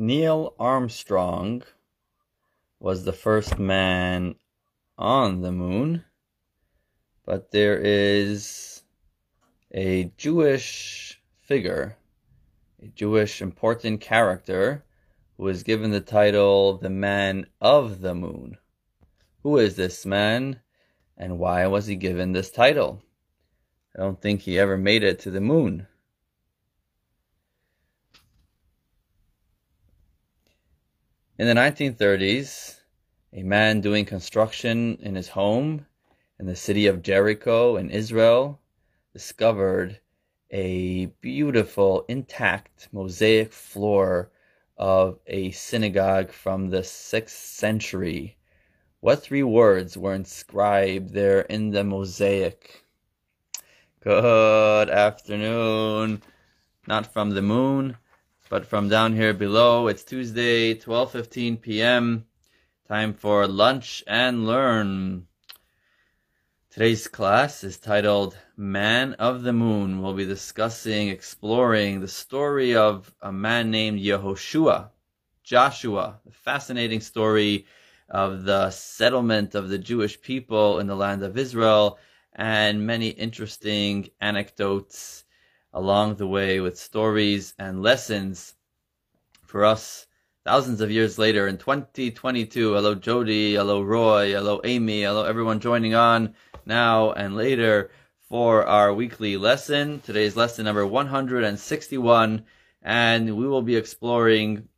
Neil Armstrong was the first man on the moon, but there is a Jewish figure, a Jewish important character, who is given the title the Man of the Moon. Who is this man, and why was he given this title? I don't think he ever made it to the moon. In the 1930s, a man doing construction in his home in the city of Jericho in Israel discovered a beautiful, intact mosaic floor of a synagogue from the 6th century. What three words were inscribed there in the mosaic? Good afternoon. Not from the moon, but from down here below, it's Tuesday, 12:15 p.m. Time for lunch and learn. Today's class is titled Man of the Moon. We'll be discussing, exploring the story of a man named Yehoshua, Joshua, the fascinating story of the settlement of the Jewish people in the land of Israel, and many interesting anecdotes along the way with stories and lessons for us thousands of years later in 2022. Hello, Jody. Hello, Roy. Hello, Amy. Hello, everyone joining on now and later for our weekly lesson. Today's lesson number 161, and we will be exploring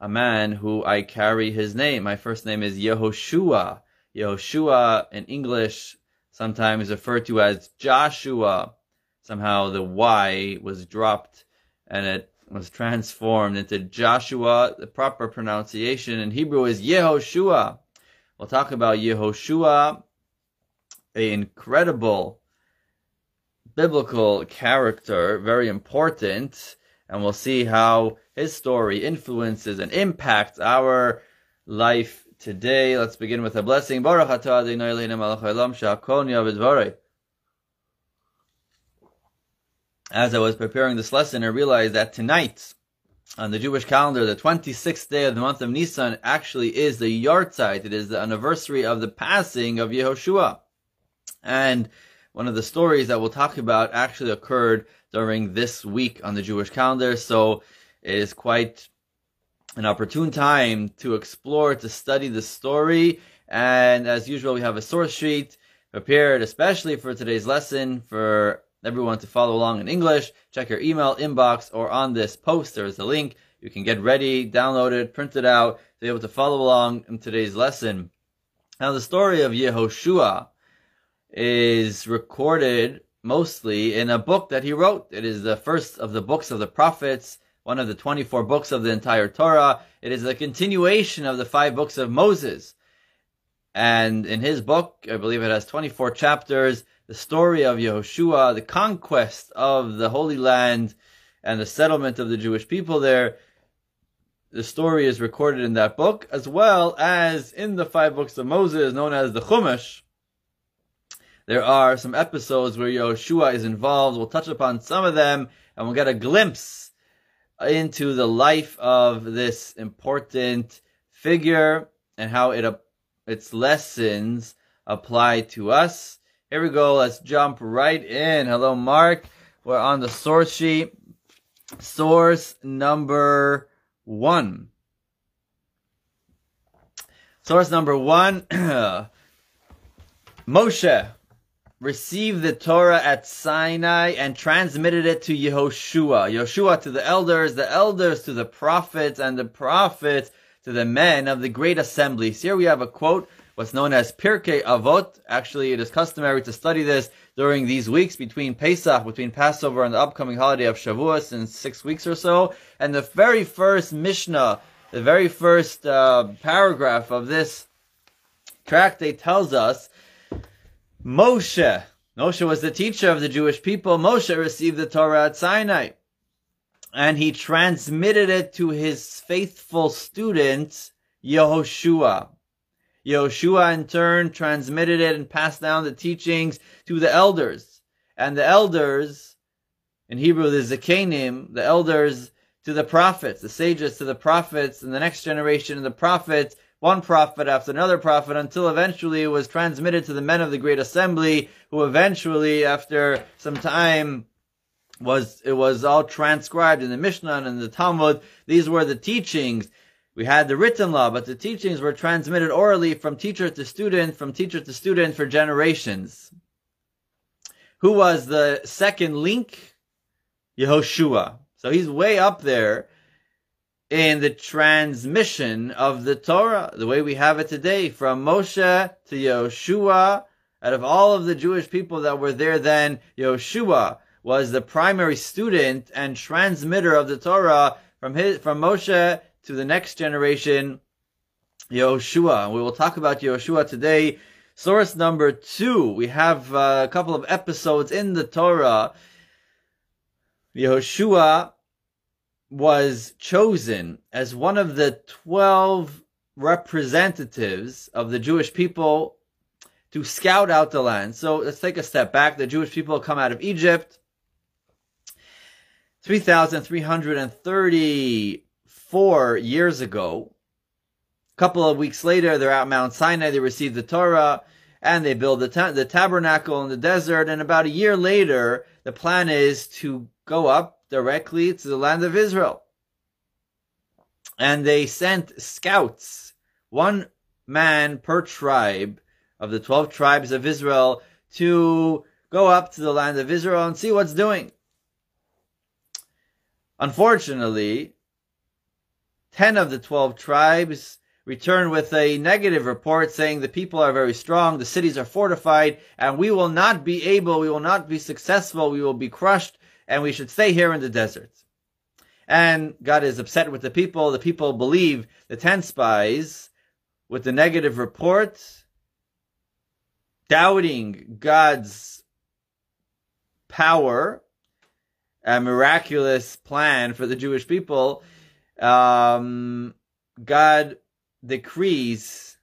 a man who I carry his name. My first name is Yehoshua. Yehoshua in English sometimes referred to as Joshua somehow the Y was dropped and it was transformed into Joshua. The proper pronunciation in Hebrew is Yehoshua. We'll talk about Yehoshua, an incredible biblical character, very important, and we'll see how his story influences and impacts our life today. Let's begin with a blessing. Baruch atah Adonai Eloheinu melech haolam as I was preparing this lesson, I realized that tonight, on the Jewish calendar, the 26th day of the month of Nisan actually is the yahrzeit. It is the anniversary of the passing of Yehoshua. And one of the stories that we'll talk about actually occurred during this week on the Jewish calendar. So it is quite an opportune time to explore, to study the story. And as usual, we have a source sheet prepared especially for today's lesson for everyone to follow along in English. Check your email inbox or on this post. There is a link. You can get ready, download it, print it out, to be able to follow along in today's lesson. Now, the story of Yehoshua is recorded mostly in a book that he wrote. It is the first of the books of the prophets, one of the 24 books of the entire Torah. It is a continuation of the five books of Moses. And in his book, I believe it has 24 chapters the story of Yehoshua, the conquest of the Holy Land, and the settlement of the Jewish people there. The story is recorded in that book, as well as in the five books of Moses, known as the Chumash. There are some episodes where Yehoshua is involved. We'll touch upon some of them, and we'll get a glimpse into the life of this important figure and how it its lessons apply to us. Here we go. Let's jump right in. Hello, Mark. We're on the source sheet. Source number one. Source number one. Moshe received the Torah at Sinai and transmitted it to Yehoshua. Yehoshua to the elders, the elders to the prophets, and the prophets to the men of the great assemblies. Here we have a quote what's known as Pirkei Avot. Actually, it is customary to study this during these weeks between Pesach, between Passover and the upcoming holiday of Shavuos in six weeks or so. And the very first Mishnah, the very first uh, paragraph of this tractate tells us Moshe, Moshe was the teacher of the Jewish people. Moshe received the Torah at Sinai. And he transmitted it to his faithful student, Yehoshua. Yehoshua in turn transmitted it and passed down the teachings to the elders. And the elders, in Hebrew, the Zakanim, the elders to the prophets, the sages to the prophets, and the next generation of the prophets, one prophet after another prophet, until eventually it was transmitted to the men of the great assembly, who eventually, after some time, was it was all transcribed in the Mishnah and in the Talmud. These were the teachings. We had the written law, but the teachings were transmitted orally from teacher to student, from teacher to student for generations. Who was the second link? Yehoshua. So he's way up there in the transmission of the Torah, the way we have it today, from Moshe to Yehoshua. Out of all of the Jewish people that were there then, Yehoshua was the primary student and transmitter of the Torah from his, from Moshe to the next generation, Yehoshua. We will talk about Yehoshua today. Source number two, we have uh, a couple of episodes in the Torah. Yehoshua was chosen as one of the 12 representatives of the Jewish people to scout out the land. So let's take a step back. The Jewish people come out of Egypt. 3,334 years ago. A couple of weeks later, they're at Mount Sinai. They receive the Torah and they build the, ta- the tabernacle in the desert. And about a year later, the plan is to go up directly to the land of Israel. And they sent scouts, one man per tribe of the 12 tribes of Israel to go up to the land of Israel and see what's doing. Unfortunately, 10 of the 12 tribes returned with a negative report saying the people are very strong, the cities are fortified, and we will not be able, we will not be successful, we will be crushed, and we should stay here in the desert. And God is upset with the people. The people believe the 10 spies with the negative report, doubting God's power a miraculous plan for the Jewish people, um, God decrees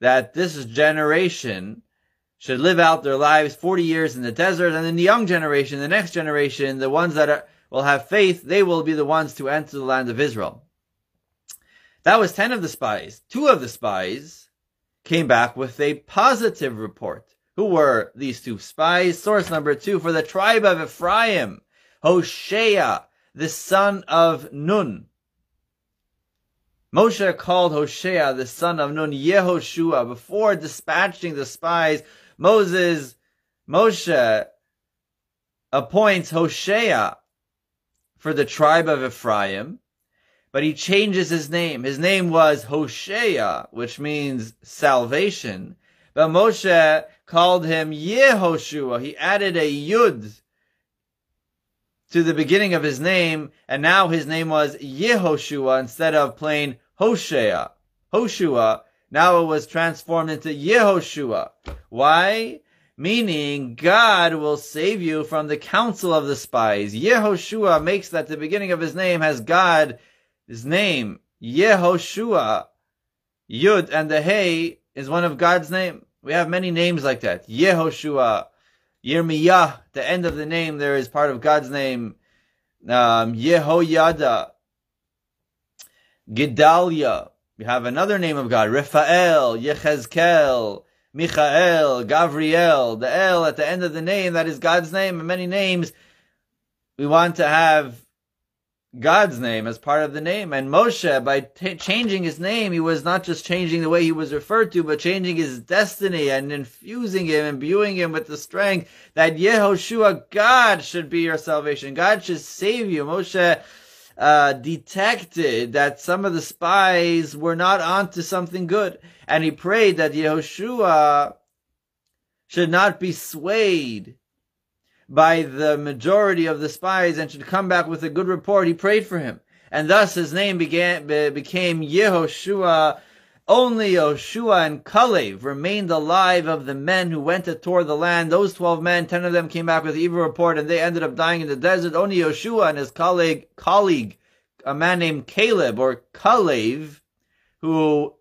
that this generation should live out their lives 40 years in the desert, and then the young generation, the next generation, the ones that are, will have faith, they will be the ones to enter the land of Israel. That was 10 of the spies. Two of the spies came back with a positive report. Who were these two spies? Source number two, for the tribe of Ephraim. Hosea, the son of Nun. Moshe called Hosea, the son of Nun, Yehoshua, before dispatching the spies. Moses, Moshe appoints Hosea for the tribe of Ephraim, but he changes his name. His name was Hosea, which means salvation. But Moshe called him Yehoshua. He added a Yud to the beginning of his name, and now his name was Yehoshua instead of plain Hoshea. Hoshua, now it was transformed into Yehoshua. Why? Meaning God will save you from the counsel of the spies. Yehoshua makes that the beginning of his name has God, his name, Yehoshua. Yud and the Hey is one of God's name. We have many names like that. Yehoshua, Yirmiyah, the end of the name there is part of God's name. Um, Yehoyada, Gedalia. We have another name of God, Raphael, Yechezkel, Michael, Gabriel, The El at the end of the name, that is God's name, and many names. We want to have God's name as part of the name. And Moshe, by t- changing his name, he was not just changing the way he was referred to, but changing his destiny and infusing him, imbuing him with the strength that Yehoshua, God should be your salvation. God should save you. Moshe, uh, detected that some of the spies were not onto something good. And he prayed that Yehoshua should not be swayed by the majority of the spies and should come back with a good report. He prayed for him. And thus his name began, became Yehoshua. Only Yoshua and Kalev remained alive of the men who went to tour the land. Those 12 men, 10 of them came back with evil report and they ended up dying in the desert. Only Yoshua and his colleague, colleague, a man named Caleb or Kalev, who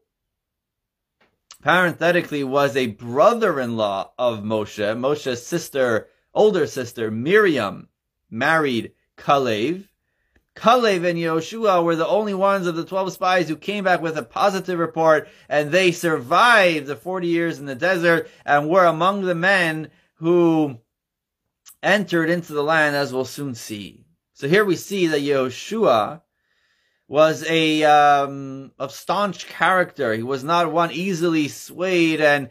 parenthetically was a brother-in-law of Moshe, Moshe's sister older sister Miriam married Kalev. Kalev and Yehoshua were the only ones of the 12 spies who came back with a positive report and they survived the 40 years in the desert and were among the men who entered into the land as we'll soon see. So here we see that Yehoshua was a, um, a staunch character. He was not one easily swayed and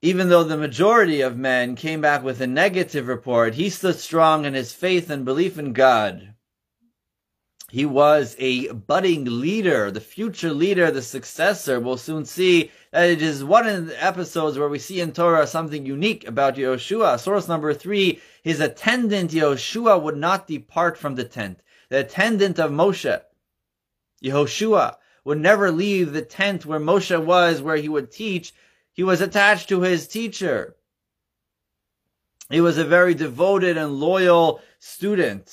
even though the majority of men came back with a negative report, he stood strong in his faith and belief in God. He was a budding leader, the future leader, the successor. We'll soon see that it is one of the episodes where we see in Torah something unique about Yehoshua. Source number three, his attendant Yehoshua would not depart from the tent. The attendant of Moshe, Yehoshua, would never leave the tent where Moshe was, where he would teach, he was attached to his teacher. He was a very devoted and loyal student.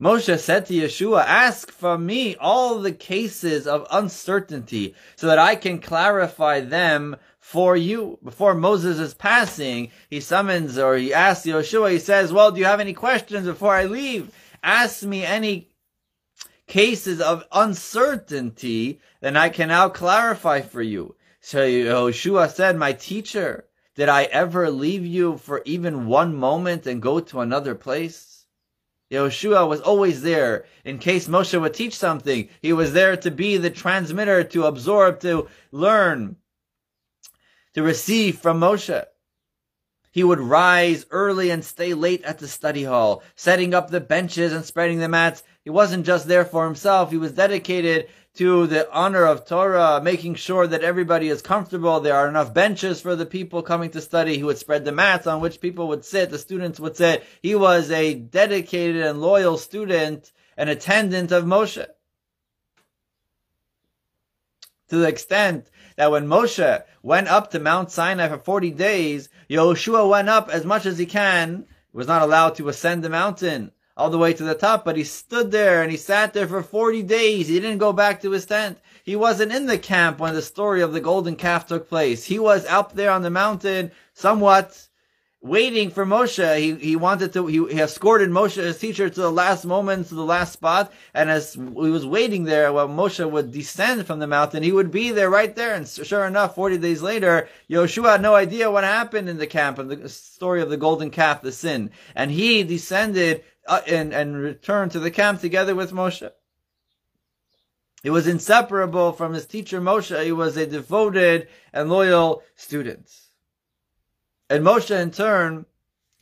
Moshe said to Yeshua, ask for me all the cases of uncertainty so that I can clarify them for you. Before Moses is passing, he summons or he asks Yeshua, he says, well, do you have any questions before I leave? Ask me any cases of uncertainty, then I can now clarify for you. So Yeshua said, my teacher, did I ever leave you for even one moment and go to another place? Yehoshua was always there in case Moshe would teach something. He was there to be the transmitter, to absorb, to learn, to receive from Moshe. He would rise early and stay late at the study hall, setting up the benches and spreading the mats. He wasn't just there for himself. He was dedicated to the honor of Torah, making sure that everybody is comfortable. There are enough benches for the people coming to study. He would spread the mats on which people would sit, the students would sit. He was a dedicated and loyal student, an attendant of Moshe. To the extent that when Moshe went up to Mount Sinai for 40 days, Yehoshua went up as much as he can, he was not allowed to ascend the mountain all the way to the top, but he stood there and he sat there for 40 days. He didn't go back to his tent. He wasn't in the camp when the story of the golden calf took place. He was up there on the mountain, somewhat waiting for Moshe. He, he wanted to, he, he escorted Moshe, his teacher, to the last moment, to the last spot. And as he was waiting there, while Moshe would descend from the mountain, he would be there right there. And sure enough, 40 days later, Yoshua had no idea what happened in the camp and the story of the golden calf, the sin. And he descended Uh, and, and returned to the camp together with Moshe. He was inseparable from his teacher Moshe. He was a devoted and loyal student. And Moshe in turn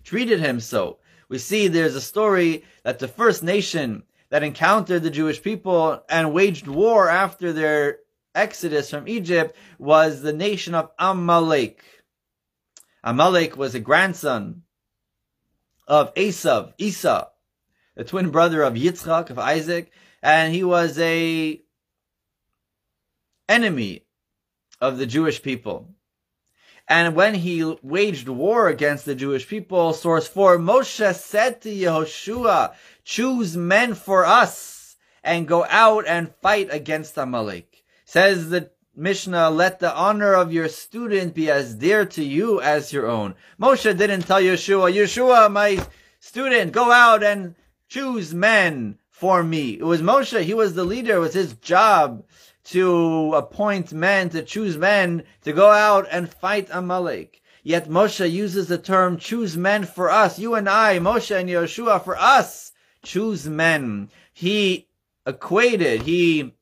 treated him so. We see there's a story that the first nation that encountered the Jewish people and waged war after their exodus from Egypt was the nation of Amalek. Amalek was a grandson of Esav, Esau, the twin brother of Yitzchak, of Isaac, and he was a enemy of the Jewish people. And when he waged war against the Jewish people, source 4, Moshe said to Yehoshua, choose men for us and go out and fight against Amalek. Says the Mishnah, let the honor of your student be as dear to you as your own. Moshe didn't tell Yeshua, Yeshua, my student, go out and choose men for me. It was Moshe. He was the leader. It was his job to appoint men, to choose men to go out and fight Amalek. Yet Moshe uses the term choose men for us. You and I, Moshe and Yeshua, for us, choose men. He equated, he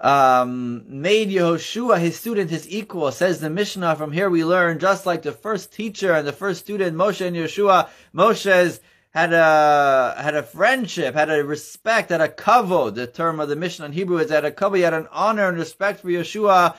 um, made Yehoshua his student, his equal. Says the Mishnah. From here we learn, just like the first teacher and the first student, Moshe and Yeshua, Moshe's had a had a friendship, had a respect, had a kavod. The term of the Mishnah in Hebrew is had a kavod. Had an honor and respect for Yeshua,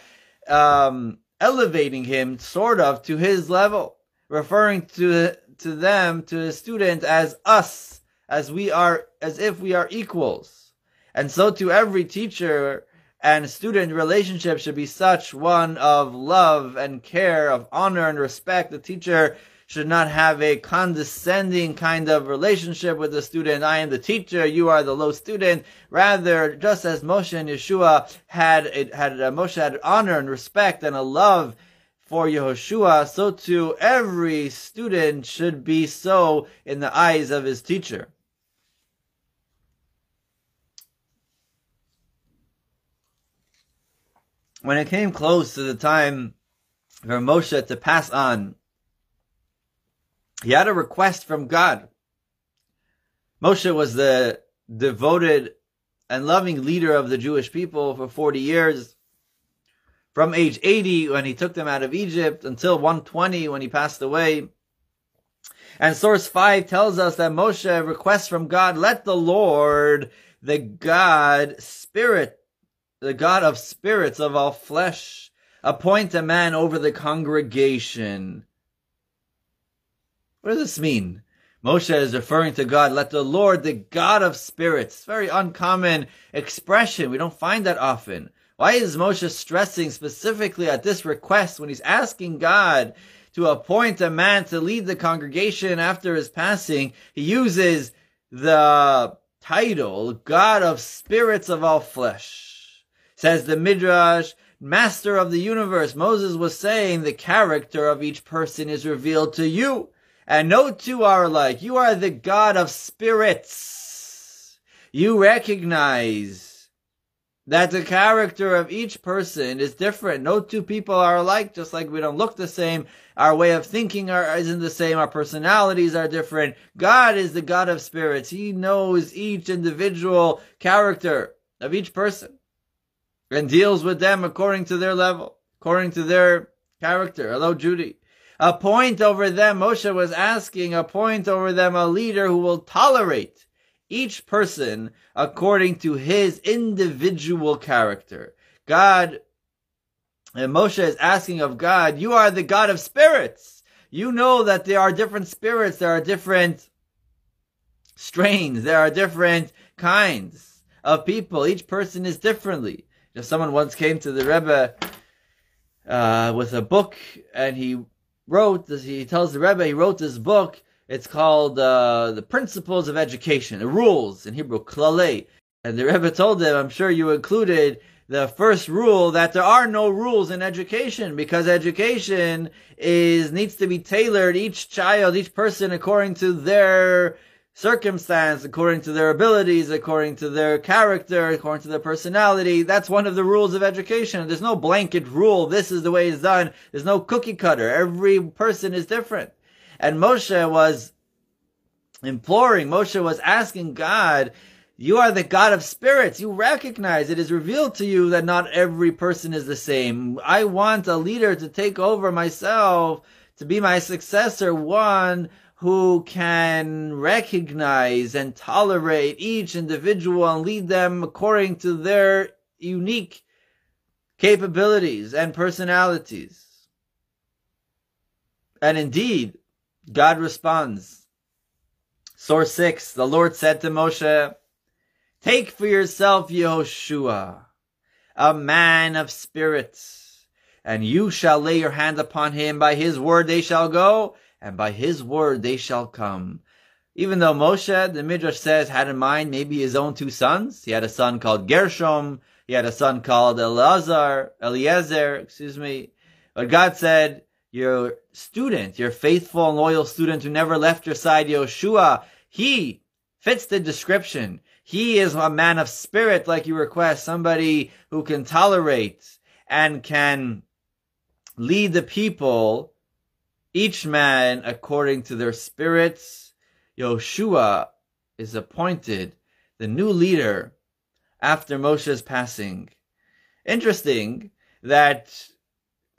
um, elevating him sort of to his level, referring to to them to his student as us, as we are, as if we are equals. And so to every teacher and student relationship should be such one of love and care, of honor and respect. The teacher should not have a condescending kind of relationship with the student. I am the teacher, you are the low student. Rather, just as Moshe and Yeshua had, it had, uh, Moshe had honor and respect and a love for Yehoshua, so too every student should be so in the eyes of his teacher. When it came close to the time for Moshe to pass on he had a request from God. Moshe was the devoted and loving leader of the Jewish people for 40 years. From age 80 when he took them out of Egypt until 120 when he passed away. And source 5 tells us that Moshe requests from God, let the Lord, the God, spirit, the God of spirits of all flesh, appoint a man over the congregation. What does this mean? Moshe is referring to God, let the Lord, the God of spirits. Very uncommon expression. We don't find that often. Why is Moshe stressing specifically at this request when he's asking God to appoint a man to lead the congregation after his passing? He uses the title, God of spirits of all flesh. Says the Midrash, Master of the universe. Moses was saying the character of each person is revealed to you. And no two are alike. You are the God of spirits. You recognize that the character of each person is different. No two people are alike, just like we don't look the same. Our way of thinking are, isn't the same. Our personalities are different. God is the God of spirits. He knows each individual character of each person and deals with them according to their level, according to their character. Hello, Judy. Appoint over them, Moshe was asking, appoint over them a leader who will tolerate each person according to his individual character. God, and Moshe is asking of God, you are the God of spirits. You know that there are different spirits, there are different strains, there are different kinds of people. Each person is differently. Just someone once came to the Rebbe uh, with a book, and he wrote this. He tells the Rebbe he wrote this book it's called uh, the Principles of Education, the rules in Hebrew, klalei. And the Rebbe told them, I'm sure you included the first rule that there are no rules in education because education is needs to be tailored each child, each person according to their circumstance, according to their abilities, according to their character, according to their personality. That's one of the rules of education. There's no blanket rule. This is the way it's done. There's no cookie cutter. Every person is different. And Moshe was imploring, Moshe was asking God, you are the God of spirits. You recognize it is revealed to you that not every person is the same. I want a leader to take over myself, to be my successor, one who can recognize and tolerate each individual and lead them according to their unique capabilities and personalities. And indeed, God responds. Source 6, the Lord said to Moshe, Take for yourself Yehoshua, a man of spirits, and you shall lay your hand upon him. By his word they shall go, and by his word they shall come. Even though Moshe, the Midrash says, had in mind maybe his own two sons. He had a son called Gershom. He had a son called Elazar, Eliezer, excuse me. But God said, your student, your faithful and loyal student who never left your side, Yoshua, he fits the description. He is a man of spirit, like you request, somebody who can tolerate and can lead the people, each man according to their spirits. Yoshua is appointed the new leader after Moshe's passing. Interesting that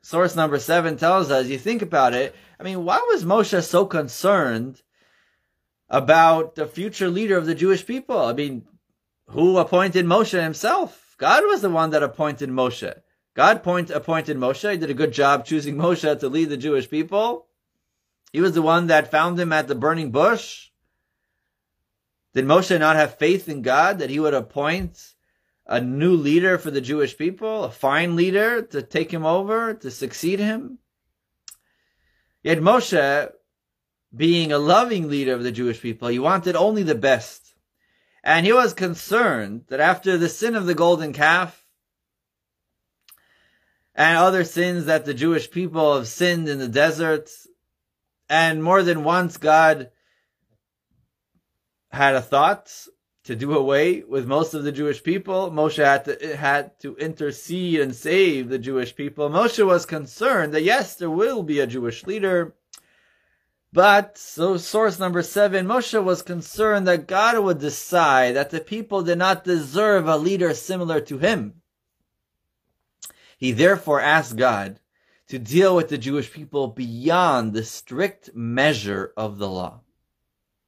source number seven tells us, you think about it, I mean, why was Moshe so concerned about the future leader of the Jewish people? I mean, who appointed Moshe himself? God was the one that appointed Moshe. God point, appointed Moshe. He did a good job choosing Moshe to lead the Jewish people. He was the one that found him at the burning bush. Did Moshe not have faith in God that he would appoint a new leader for the Jewish people, a fine leader to take him over, to succeed him. Yet Moshe, being a loving leader of the Jewish people, he wanted only the best. And he was concerned that after the sin of the golden calf, and other sins that the Jewish people have sinned in the desert, and more than once God had a thought to do away with most of the Jewish people. Moshe had to, had to intercede and save the Jewish people. Moshe was concerned that yes, there will be a Jewish leader. But, so source number seven, Moshe was concerned that God would decide that the people did not deserve a leader similar to him. He therefore asked God to deal with the Jewish people beyond the strict measure of the law.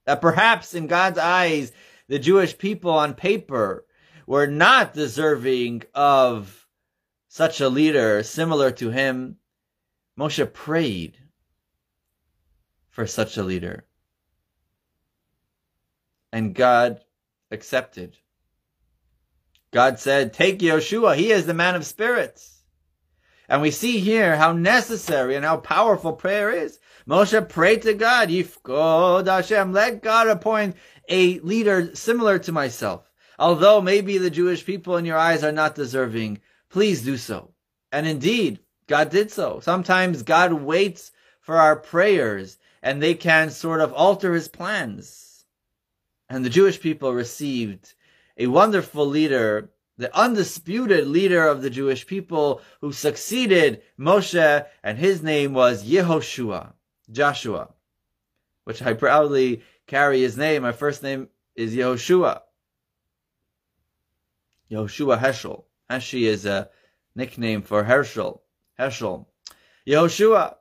That perhaps in God's eyes, the Jewish people on paper were not deserving of such a leader similar to him. Moshe prayed for such a leader. And God accepted. God said, take Yeshua. He is the man of spirits. And we see here how necessary and how powerful prayer is. Moshe prayed to God, Yifkod Hashem, let God appoint a leader similar to myself. Although maybe the Jewish people in your eyes are not deserving, please do so. And indeed, God did so. Sometimes God waits for our prayers and they can sort of alter his plans. And the Jewish people received a wonderful leader the undisputed leader of the Jewish people who succeeded Moshe, and his name was Yehoshua, Joshua, which I proudly carry his name. My first name is Yehoshua. Yehoshua Heschel. Heshi is a nickname for Herschel. Herschel. Yehoshua.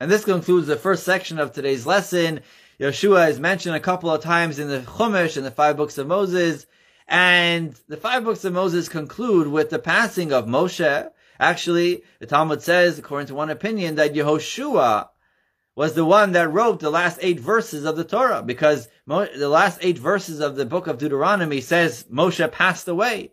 And this concludes the first section of today's lesson. Yeshua is mentioned a couple of times in the Chumash, in the five books of Moses. And the five books of Moses conclude with the passing of Moshe. Actually, the Talmud says, according to one opinion, that Yehoshua was the one that wrote the last eight verses of the Torah, because the last eight verses of the book of Deuteronomy says Moshe passed away.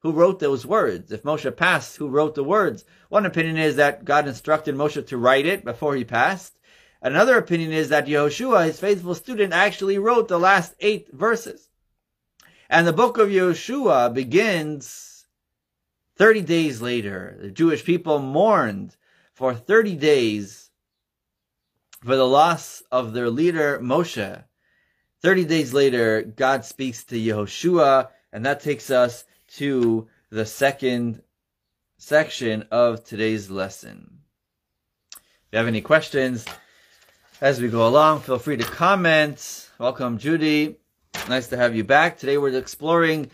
Who wrote those words? If Moshe passed, who wrote the words? One opinion is that God instructed Moshe to write it before he passed. Another opinion is that Yehoshua, his faithful student, actually wrote the last eight verses. And the book of Yeshua begins 30 days later. The Jewish people mourned for 30 days for the loss of their leader Moshe. 30 days later, God speaks to Yehoshua, and that takes us to the second section of today's lesson. If you have any questions as we go along, feel free to comment. Welcome, Judy. Nice to have you back. Today we're exploring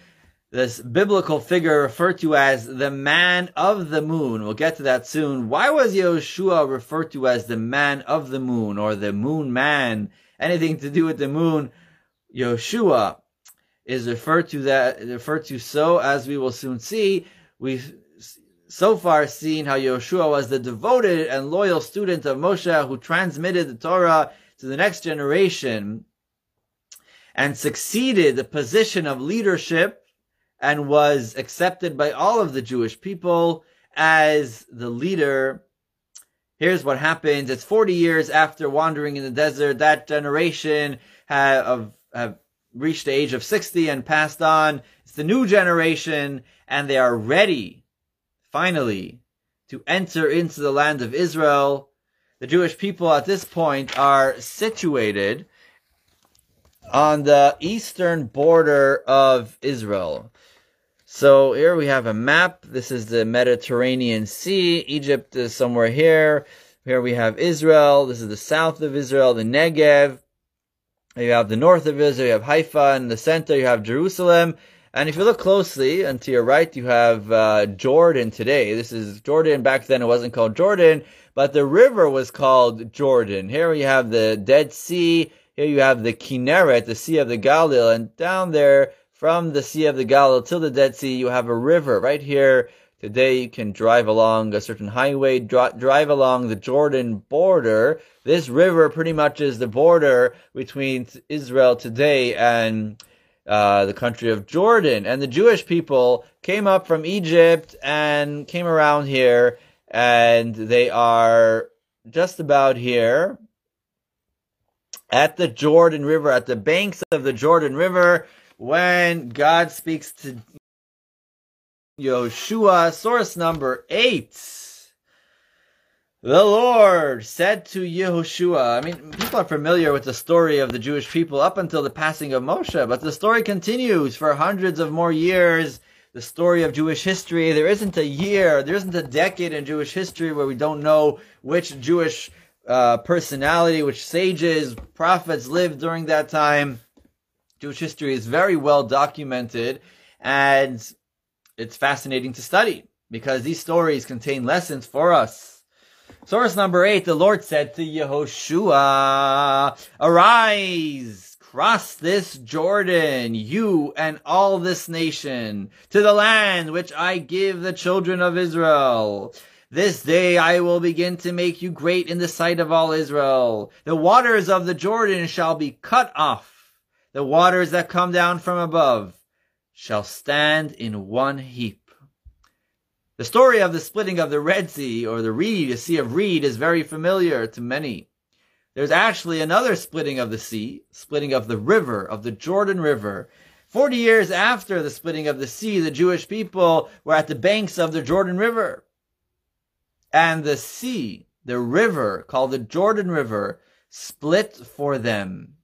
this biblical figure referred to as the man of the moon. We'll get to that soon. Why was Yeshua referred to as the man of the moon or the moon man? Anything to do with the moon? Yeshua is referred to that, referred to so as we will soon see. We've so far seen how Yeshua was the devoted and loyal student of Moshe who transmitted the Torah to the next generation and succeeded the position of leadership and was accepted by all of the Jewish people as the leader. Here's what happens. It's 40 years after wandering in the desert. That generation have, have reached the age of 60 and passed on. It's the new generation and they are ready, finally, to enter into the land of Israel. The Jewish people at this point are situated on the eastern border of Israel. So here we have a map. This is the Mediterranean Sea. Egypt is somewhere here. Here we have Israel. This is the south of Israel, the Negev. You have the north of Israel, you have Haifa. In the center, you have Jerusalem. And if you look closely, and to your right, you have uh, Jordan today. This is Jordan. Back then, it wasn't called Jordan, but the river was called Jordan. Here we have the Dead Sea. Here you have the Kinneret, the Sea of the Galilee, and down there from the Sea of the Galilee till the Dead Sea, you have a river right here. Today you can drive along a certain highway, drive along the Jordan border. This river pretty much is the border between Israel today and uh, the country of Jordan. And the Jewish people came up from Egypt and came around here, and they are just about here at the Jordan River, at the banks of the Jordan River, when God speaks to Yoshua, source number eight. The Lord said to Yehoshua, I mean, people are familiar with the story of the Jewish people up until the passing of Moshe, but the story continues for hundreds of more years. The story of Jewish history. There isn't a year, there isn't a decade in Jewish history where we don't know which Jewish uh, personality, which sages, prophets lived during that time. Jewish history is very well documented and it's fascinating to study because these stories contain lessons for us. Source number eight, the Lord said to Yehoshua, arise, cross this Jordan, you and all this nation, to the land which I give the children of Israel. This day I will begin to make you great in the sight of all Israel. The waters of the Jordan shall be cut off the waters that come down from above shall stand in one heap. The story of the splitting of the Red Sea or the reed, the Sea of Reed, is very familiar to many. There's actually another splitting of the sea, splitting of the river, of the Jordan River. Forty years after the splitting of the sea, the Jewish people were at the banks of the Jordan River. And the sea, the river called the Jordan River, split for them.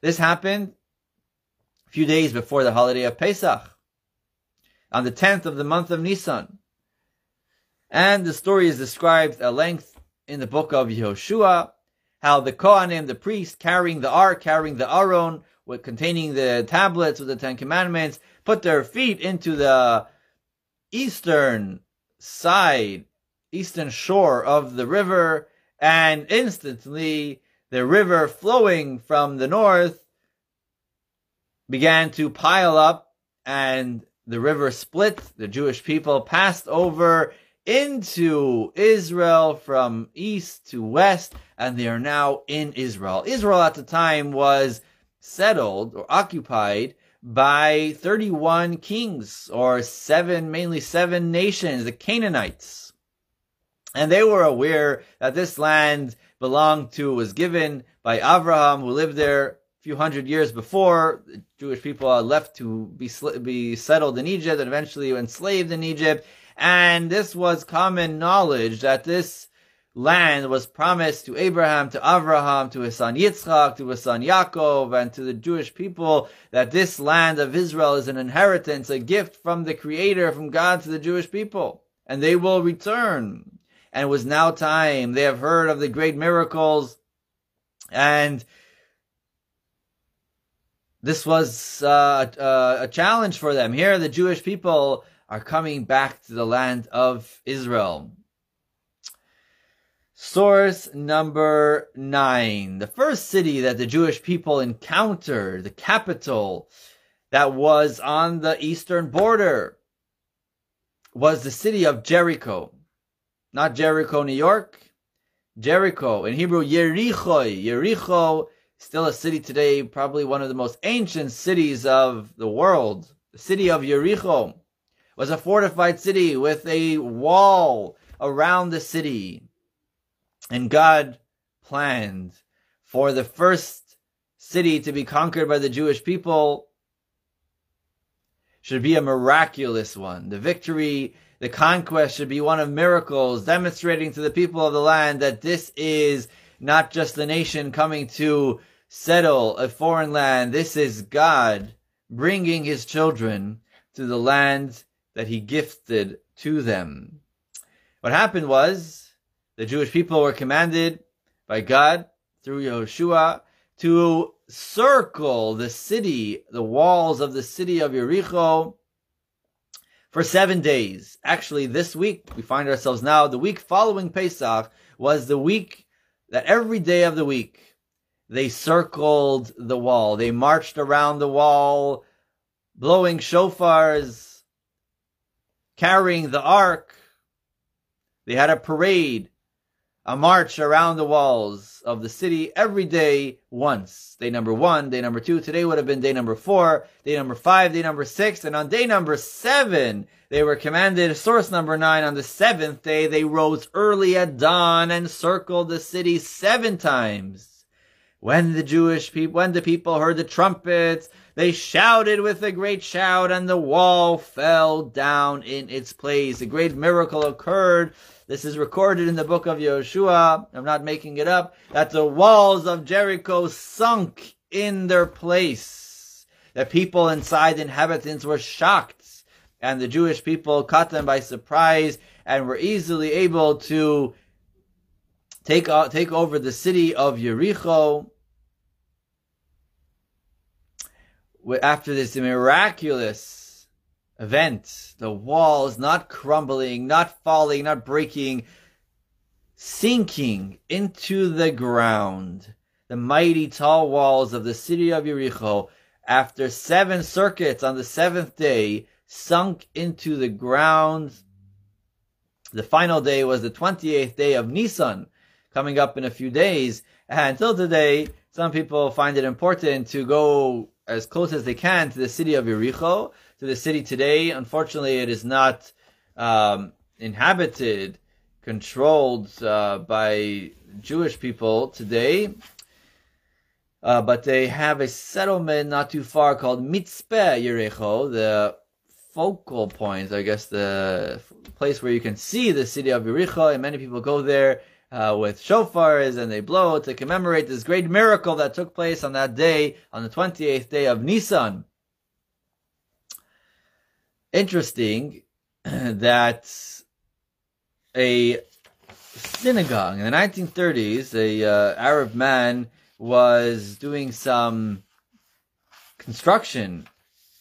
This happened a few days before the holiday of Pesach, on the 10th of the month of Nisan. And the story is described at length in the book of Yehoshua, how the Kohanim, the priest, carrying the ark, carrying the Aron, with containing the tablets with the Ten Commandments, put their feet into the eastern side, eastern shore of the river, and instantly the river flowing from the north began to pile up and the river split. The Jewish people passed over into Israel from east to west, and they are now in Israel. Israel at the time was settled or occupied by 31 kings or seven, mainly seven nations, the Canaanites. And they were aware that this land belonged to, was given by Abraham, who lived there a few hundred years before. The Jewish people are left to be, be settled in Egypt and eventually enslaved in Egypt. And this was common knowledge that this land was promised to Abraham, to Abraham, to his son Yitzchak, to his son Yaakov, and to the Jewish people that this land of Israel is an inheritance, a gift from the Creator, from God to the Jewish people. And they will return and it was now time. They have heard of the great miracles, and this was uh, a, a challenge for them. Here, the Jewish people are coming back to the land of Israel. Source number nine. The first city that the Jewish people encountered, the capital that was on the eastern border, was the city of Jericho not Jericho, New York. Jericho. In Hebrew, Yericho. Yericho, still a city today, probably one of the most ancient cities of the world. The city of Yericho was a fortified city with a wall around the city. And God planned for the first city to be conquered by the Jewish people should be a miraculous one. The victory the conquest should be one of miracles, demonstrating to the people of the land that this is not just a nation coming to settle a foreign land. This is God bringing his children to the land that he gifted to them. What happened was the Jewish people were commanded by God through Yehoshua to circle the city, the walls of the city of Jericho, for seven days. Actually, this week, we find ourselves now, the week following Pesach was the week that every day of the week, they circled the wall. They marched around the wall, blowing shofars, carrying the ark. They had a parade a march around the walls of the city every day once. Day number one, day number two, today would have been day number four, day number five, day number six, and on day number seven, they were commanded, source number nine, on the seventh day, they rose early at dawn and circled the city seven times. When the Jewish people, when the people heard the trumpets, they shouted with a great shout and the wall fell down in its place. A great miracle occurred. This is recorded in the book of Yeshua. I'm not making it up. That the walls of Jericho sunk in their place. The people inside, the inhabitants were shocked and the Jewish people caught them by surprise and were easily able to take uh, take over the city of Jericho. After this miraculous event, the walls not crumbling, not falling, not breaking, sinking into the ground. The mighty tall walls of the city of Jericho, after seven circuits on the seventh day, sunk into the ground. The final day was the 28th day of Nisan, coming up in a few days. And until today, some people find it important to go as close as they can to the city of Jericho, to the city today. Unfortunately, it is not um, inhabited, controlled uh, by Jewish people today. Uh, but they have a settlement not too far called Mitzpeh Jericho, the focal point, I guess, the place where you can see the city of Jericho, and many people go there uh, with shofars and they blow to commemorate this great miracle that took place on that day, on the 28th day of Nisan. Interesting that a synagogue in the 1930s, a uh, Arab man was doing some construction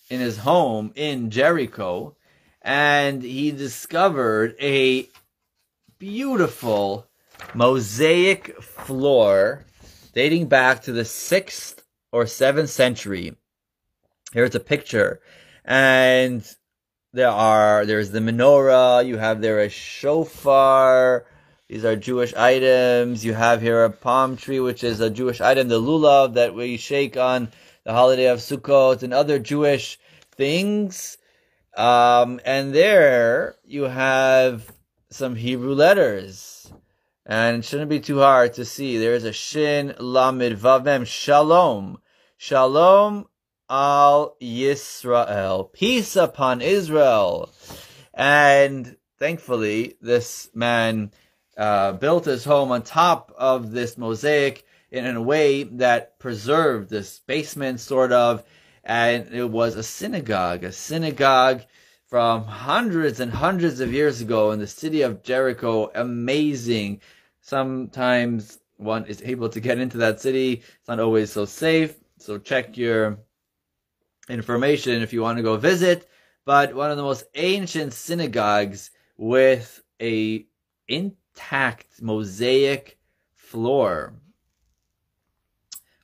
in his home in Jericho, and he discovered a beautiful mosaic floor dating back to the sixth or seventh century. Here's a picture, and there are there's the menorah. You have there a shofar. These are Jewish items. You have here a palm tree, which is a Jewish item, the lulav that we shake on the holiday of Sukkot, and other Jewish things. Um, and there you have some Hebrew letters. And it shouldn't be too hard to see. There is a Shin Lamid Vavem Shalom. Shalom al Yisrael. Peace upon Israel. And thankfully, this man uh, built his home on top of this mosaic in a way that preserved this basement sort of and it was a synagogue, a synagogue from hundreds and hundreds of years ago in the city of Jericho. Amazing. Sometimes one is able to get into that city. It's not always so safe. So check your information if you want to go visit. But one of the most ancient synagogues with a intact mosaic floor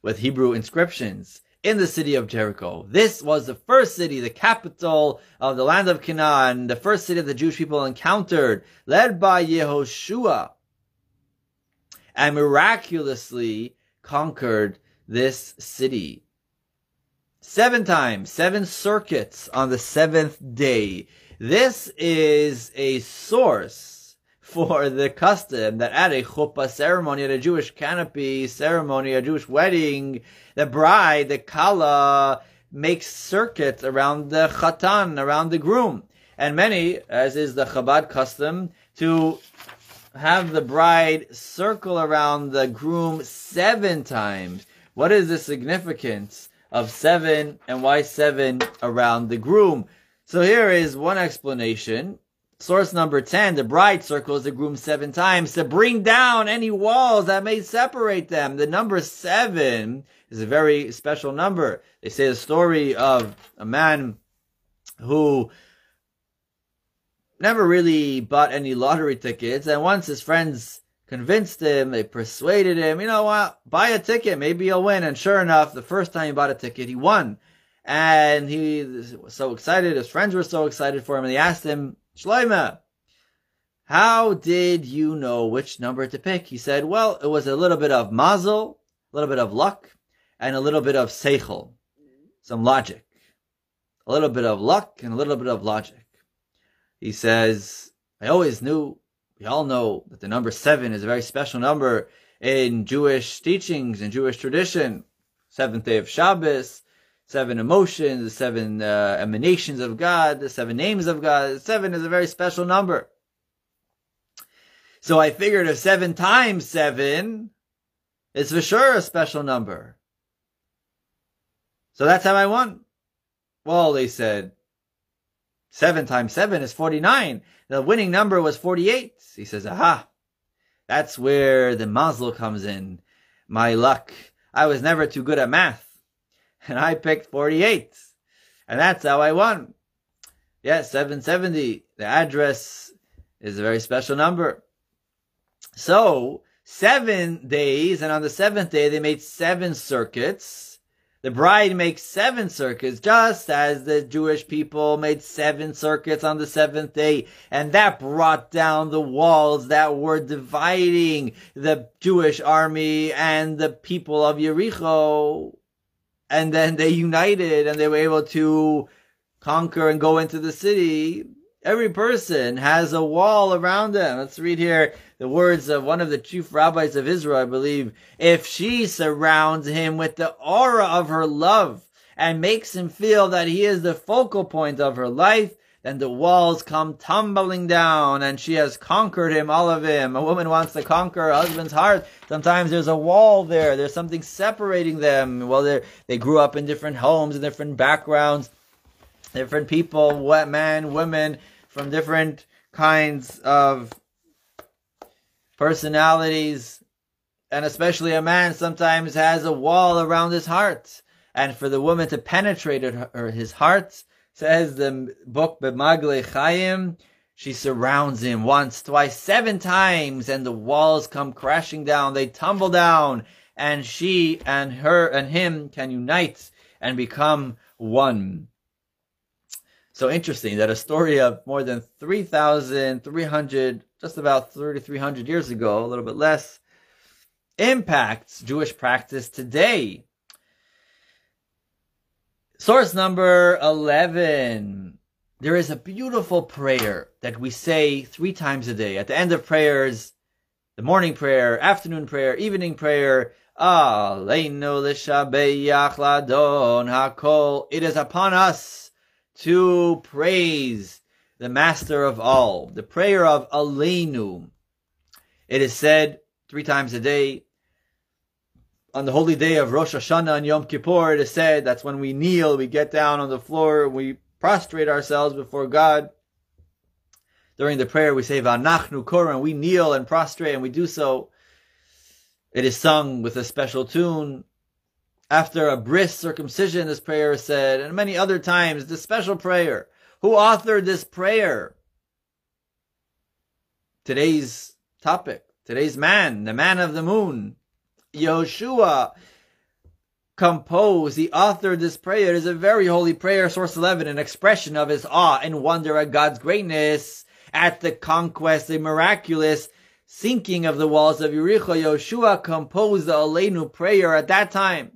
with Hebrew inscriptions in the city of Jericho. This was the first city, the capital of the land of Canaan, the first city the Jewish people encountered, led by Yehoshua, and miraculously conquered this city. Seven times, seven circuits on the seventh day. This is a source for the custom that at a chuppah ceremony, at a Jewish canopy ceremony, a Jewish wedding, the bride, the kala, makes circuits around the chatan, around the groom. And many, as is the Chabad custom, to have the bride circle around the groom seven times. What is the significance of seven and why seven around the groom? So here is one explanation Source number 10, the bride circles the groom seven times to bring down any walls that may separate them. The number seven is a very special number. They say the story of a man who never really bought any lottery tickets, and once his friends convinced him, they persuaded him, you know what, buy a ticket, maybe you'll win. And sure enough, the first time he bought a ticket, he won. And he was so excited, his friends were so excited for him, and they asked him, Shloime, how did you know which number to pick? He said, well, it was a little bit of mazel, a little bit of luck, and a little bit of seichel, some logic. A little bit of luck and a little bit of logic. He says, I always knew, we all know that the number seven is a very special number, in Jewish teachings and Jewish tradition. Seventh day of Shabbos, seven emotions, the seven uh, emanations of God, the seven names of God. Seven is a very special number. So I figured if seven times seven is for sure a special number. So that's how I won. Well, they said, seven times seven is 49. The winning number was 48. He says, aha, that's where the mazel comes in. My luck. I was never too good at math. And I picked 48. And that's how I won. Yes, 770. The address is a very special number. So, seven days, and on the seventh day they made seven circuits the bride makes seven circuits, just as the Jewish people made seven circuits on the seventh day. And that brought down the walls that were dividing the Jewish army and the people of Jericho. And then they united and they were able to conquer and go into the city. Every person has a wall around them. Let's read here the words of one of the chief rabbis of Israel, I believe. If she surrounds him with the aura of her love and makes him feel that he is the focal point of her life, then the walls come tumbling down and she has conquered him, all of him. A woman wants to conquer her husband's heart. Sometimes there's a wall there. There's something separating them. Well, they grew up in different homes and different backgrounds, different people, man, women, from different kinds of personalities, and especially a man sometimes has a wall around his heart. And for the woman to penetrate her, his heart, says the book B'magle Chaim, she surrounds him once, twice, seven times, and the walls come crashing down. They tumble down, and she and her and him can unite and become one. So interesting that a story of more than 3,300, just about 3,300 years ago, a little bit less, impacts Jewish practice today. Source number 11. There is a beautiful prayer that we say three times a day. At the end of prayers, the morning prayer, afternoon prayer, evening prayer, Aleinu l'shabeyach hakol. It is upon us to praise the master of all. The prayer of Aleinu. It is said three times a day. On the holy day of Rosh Hashanah and Yom Kippur, it is said that's when we kneel, we get down on the floor, we prostrate ourselves before God. During the prayer, we say Vanachnu korim, we kneel and prostrate, and we do so. It is sung with a special tune. After a bris circumcision, this prayer is said, and many other times, this special prayer. Who authored this prayer? Today's topic, today's man, the man of the moon, Yoshua, composed, he authored this prayer. It is a very holy prayer, source 11, an expression of his awe and wonder at God's greatness, at the conquest, the miraculous sinking of the walls of Yericho. Yoshua composed the Aleinu prayer at that time.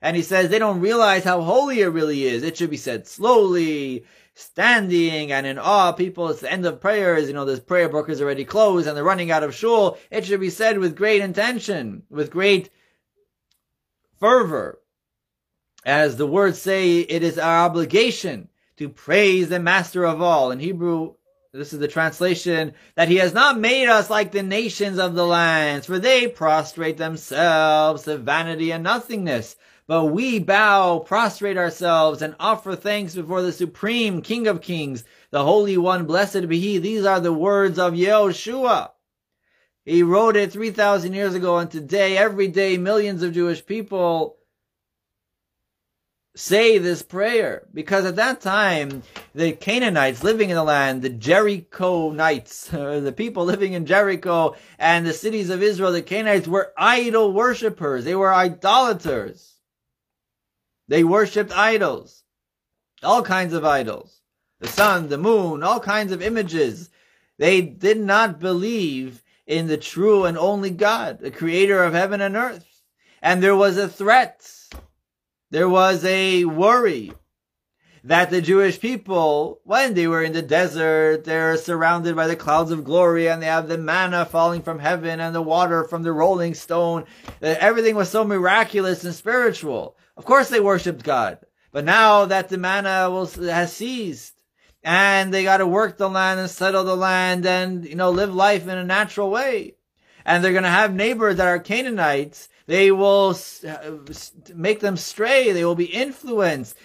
And he says they don't realize how holy it really is. It should be said slowly, standing and in awe. People, it's the end of prayers. You know, this prayer book is already closed and they're running out of shul. It should be said with great intention, with great fervor. As the words say, it is our obligation to praise the master of all. In Hebrew, this is the translation that he has not made us like the nations of the lands, for they prostrate themselves to vanity and nothingness. But we bow, prostrate ourselves, and offer thanks before the supreme King of Kings, the Holy One, blessed be He. These are the words of Yehoshua. He wrote it 3,000 years ago, and today, every day, millions of Jewish people say this prayer. Because at that time, the Canaanites living in the land, the Jericho Knights, the people living in Jericho and the cities of Israel, the Canaanites were idol worshippers. They were idolaters. They worshipped idols. All kinds of idols. The sun, the moon, all kinds of images. They did not believe in the true and only God, the creator of heaven and earth. And there was a threat. There was a worry that the Jewish people, when they were in the desert, they're surrounded by the clouds of glory and they have the manna falling from heaven and the water from the rolling stone. Everything was so miraculous and spiritual. Of course they worshipped God. But now that the manna was, has ceased and they got to work the land and settle the land and, you know, live life in a natural way. And they're going to have neighbors that are Canaanites. They will uh, make them stray. They will be influenced.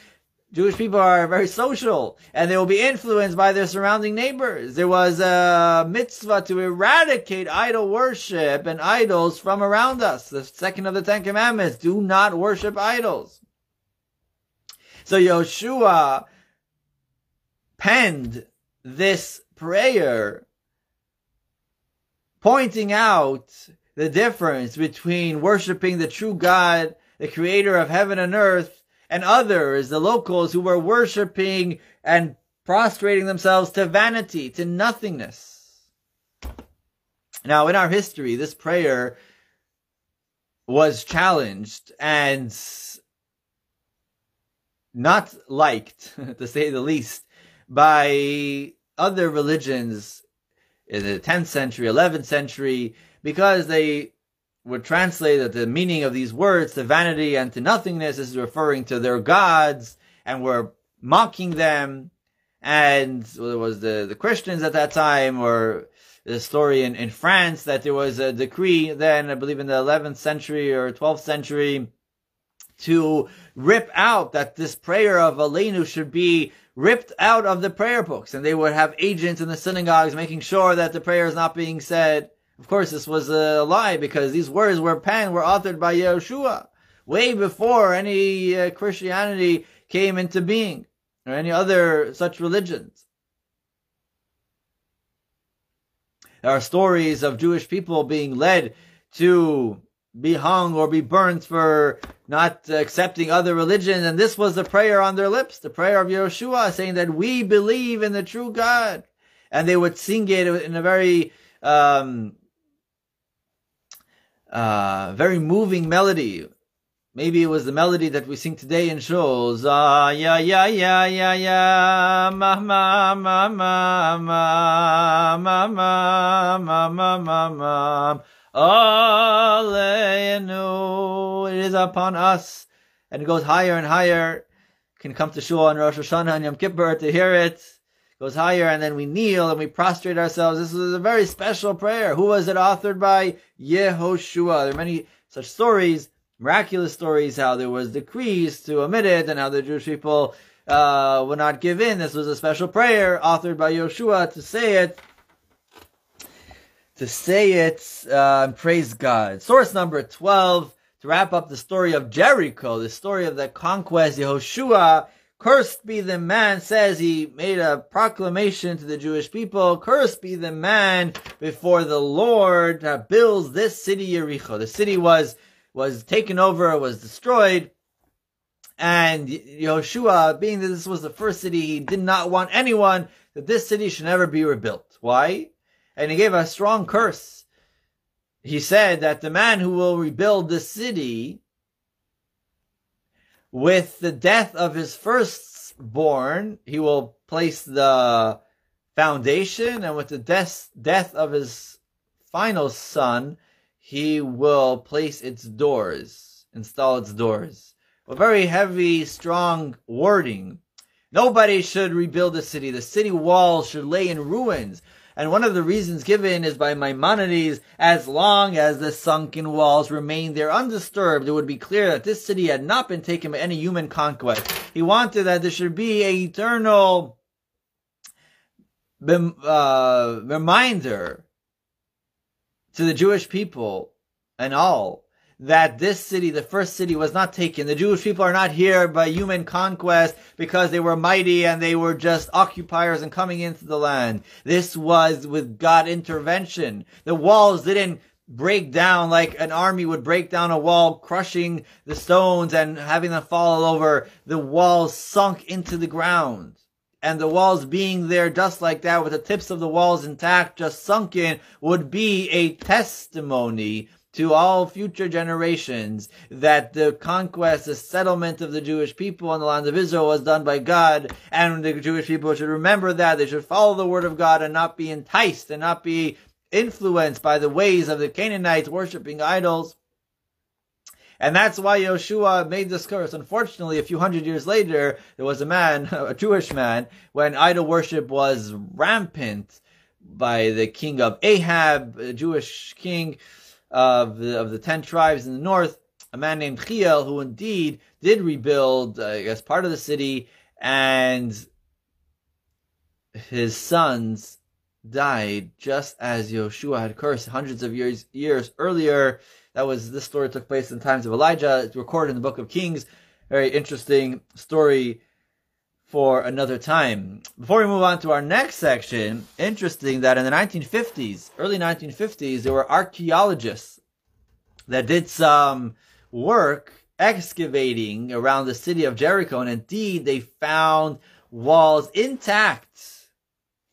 Jewish people are very social and they will be influenced by their surrounding neighbors. There was a mitzvah to eradicate idol worship and idols from around us. The second of the Ten Commandments, do not worship idols. So Yoshua penned this prayer pointing out the difference between worshiping the true God, the creator of heaven and earth, and others, the locals who were worshiping and prostrating themselves to vanity, to nothingness. Now, in our history, this prayer was challenged and not liked, to say the least, by other religions in the 10th century, 11th century, because they would translate that the meaning of these words to vanity and to nothingness is referring to their gods and were mocking them. And well, there was the, the Christians at that time or the story in, in France that there was a decree then, I believe in the 11th century or 12th century to rip out that this prayer of Aleinu should be ripped out of the prayer books. And they would have agents in the synagogues making sure that the prayer is not being said. Of course, this was a lie because these words were penned, were authored by Yeshua way before any uh, Christianity came into being or any other such religions. There are stories of Jewish people being led to be hung or be burnt for not accepting other religions. And this was the prayer on their lips, the prayer of Yeshua saying that we believe in the true God. And they would sing it in a very um, uh, very moving melody. Maybe it was the melody that we sing today in shuls. Ah, ya, ya, ya, ya, ya, ma, ma, ma, ma, ma, ma, ma, ma, ma, ma, ma, Aleinu. It is upon us. And it goes higher and higher. Can come to Shul on Rosh Hashanah and Yom Kippur to hear it goes higher, and then we kneel and we prostrate ourselves. This is a very special prayer. Who was it authored by? Yehoshua. There are many such stories, miraculous stories, how there was decrees to omit it, and how the Jewish people uh, would not give in. This was a special prayer authored by Yehoshua to say it. To say it, uh, praise God. Source number 12, to wrap up the story of Jericho, the story of the conquest, Yehoshua Cursed be the man, says he made a proclamation to the Jewish people, cursed be the man before the Lord that builds this city Jericho. The city was, was taken over, was destroyed. And Yehoshua, being that this was the first city, he did not want anyone that this city should never be rebuilt. Why? And he gave a strong curse. He said that the man who will rebuild the city with the death of his firstborn, he will place the foundation, and with the death, death of his final son, he will place its doors, install its doors. A very heavy, strong wording. Nobody should rebuild the city. The city walls should lay in ruins. And one of the reasons given is by Maimonides, as long as the sunken walls remained there undisturbed, it would be clear that this city had not been taken by any human conquest. He wanted that there should be an eternal uh, reminder to the Jewish people and all that this city, the first city, was not taken. The Jewish people are not here by human conquest because they were mighty and they were just occupiers and coming into the land. This was with God intervention. The walls didn't break down like an army would break down a wall, crushing the stones and having them fall over. The walls sunk into the ground. And the walls being there just like that with the tips of the walls intact, just sunken, would be a testimony to all future generations that the conquest, the settlement of the Jewish people on the land of Israel was done by God, and the Jewish people should remember that. They should follow the word of God and not be enticed and not be influenced by the ways of the Canaanites worshiping idols. And that's why Yoshua made this curse. Unfortunately, a few hundred years later, there was a man, a Jewish man, when idol worship was rampant by the king of Ahab, a Jewish king of the, of the ten tribes in the north, a man named Chiel, who indeed did rebuild, uh, guess, part of the city, and his sons died just as Yoshua had cursed hundreds of years years earlier. That was this story took place in the times of Elijah. It's recorded in the book of Kings. Very interesting story for another time. Before we move on to our next section, interesting that in the 1950s, early 1950s, there were archaeologists that did some work excavating around the city of Jericho, and indeed they found walls intact,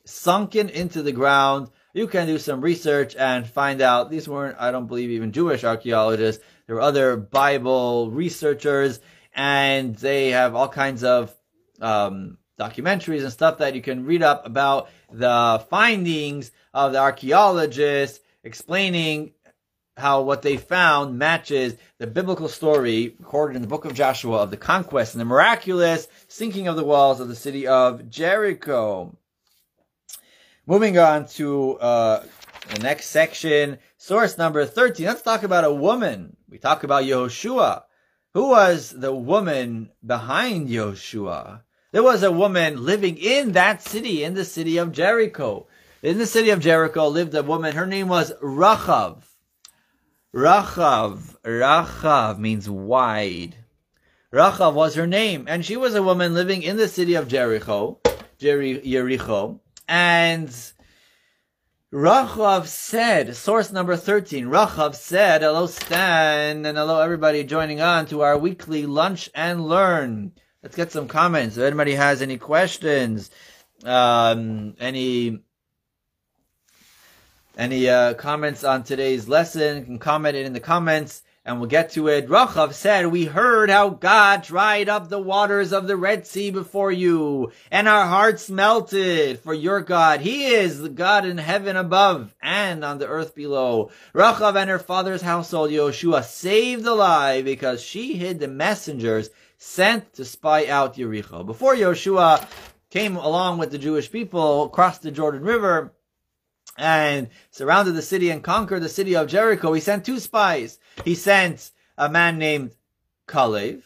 sunken into the ground. You can do some research and find out these weren't, I don't believe, even Jewish archaeologists. There were other Bible researchers, and they have all kinds of um, documentaries and stuff that you can read up about the findings of the archaeologists explaining how what they found matches the biblical story recorded in the book of Joshua of the conquest and the miraculous sinking of the walls of the city of Jericho. Moving on to uh, the next section, source number 13. Let's talk about a woman. We talk about Yehoshua. Who was the woman behind Yehoshua? There was a woman living in that city, in the city of Jericho. In the city of Jericho lived a woman. Her name was Rachav. Rachav. Rachav means wide. Rachav was her name, and she was a woman living in the city of Jericho, Jericho, and Rachav said, source number 13, Rachav said, hello Stan, and hello everybody joining on to our weekly lunch and learn. Let's get some comments. If anybody has any questions, um, any any uh, comments on today's lesson, can comment it in the comments and we'll get to it. Rachav said, we heard how God dried up the waters of the Red Sea before you, and our hearts melted for your God. He is the God in heaven above and on the earth below. Rachav and her father's household, Yoshua, saved alive because she hid the messengers sent to spy out Yericho. Before Yoshua came along with the Jewish people, crossed the Jordan River, and surrounded the city and conquered the city of Jericho, he sent two spies. He sent a man named Kalev,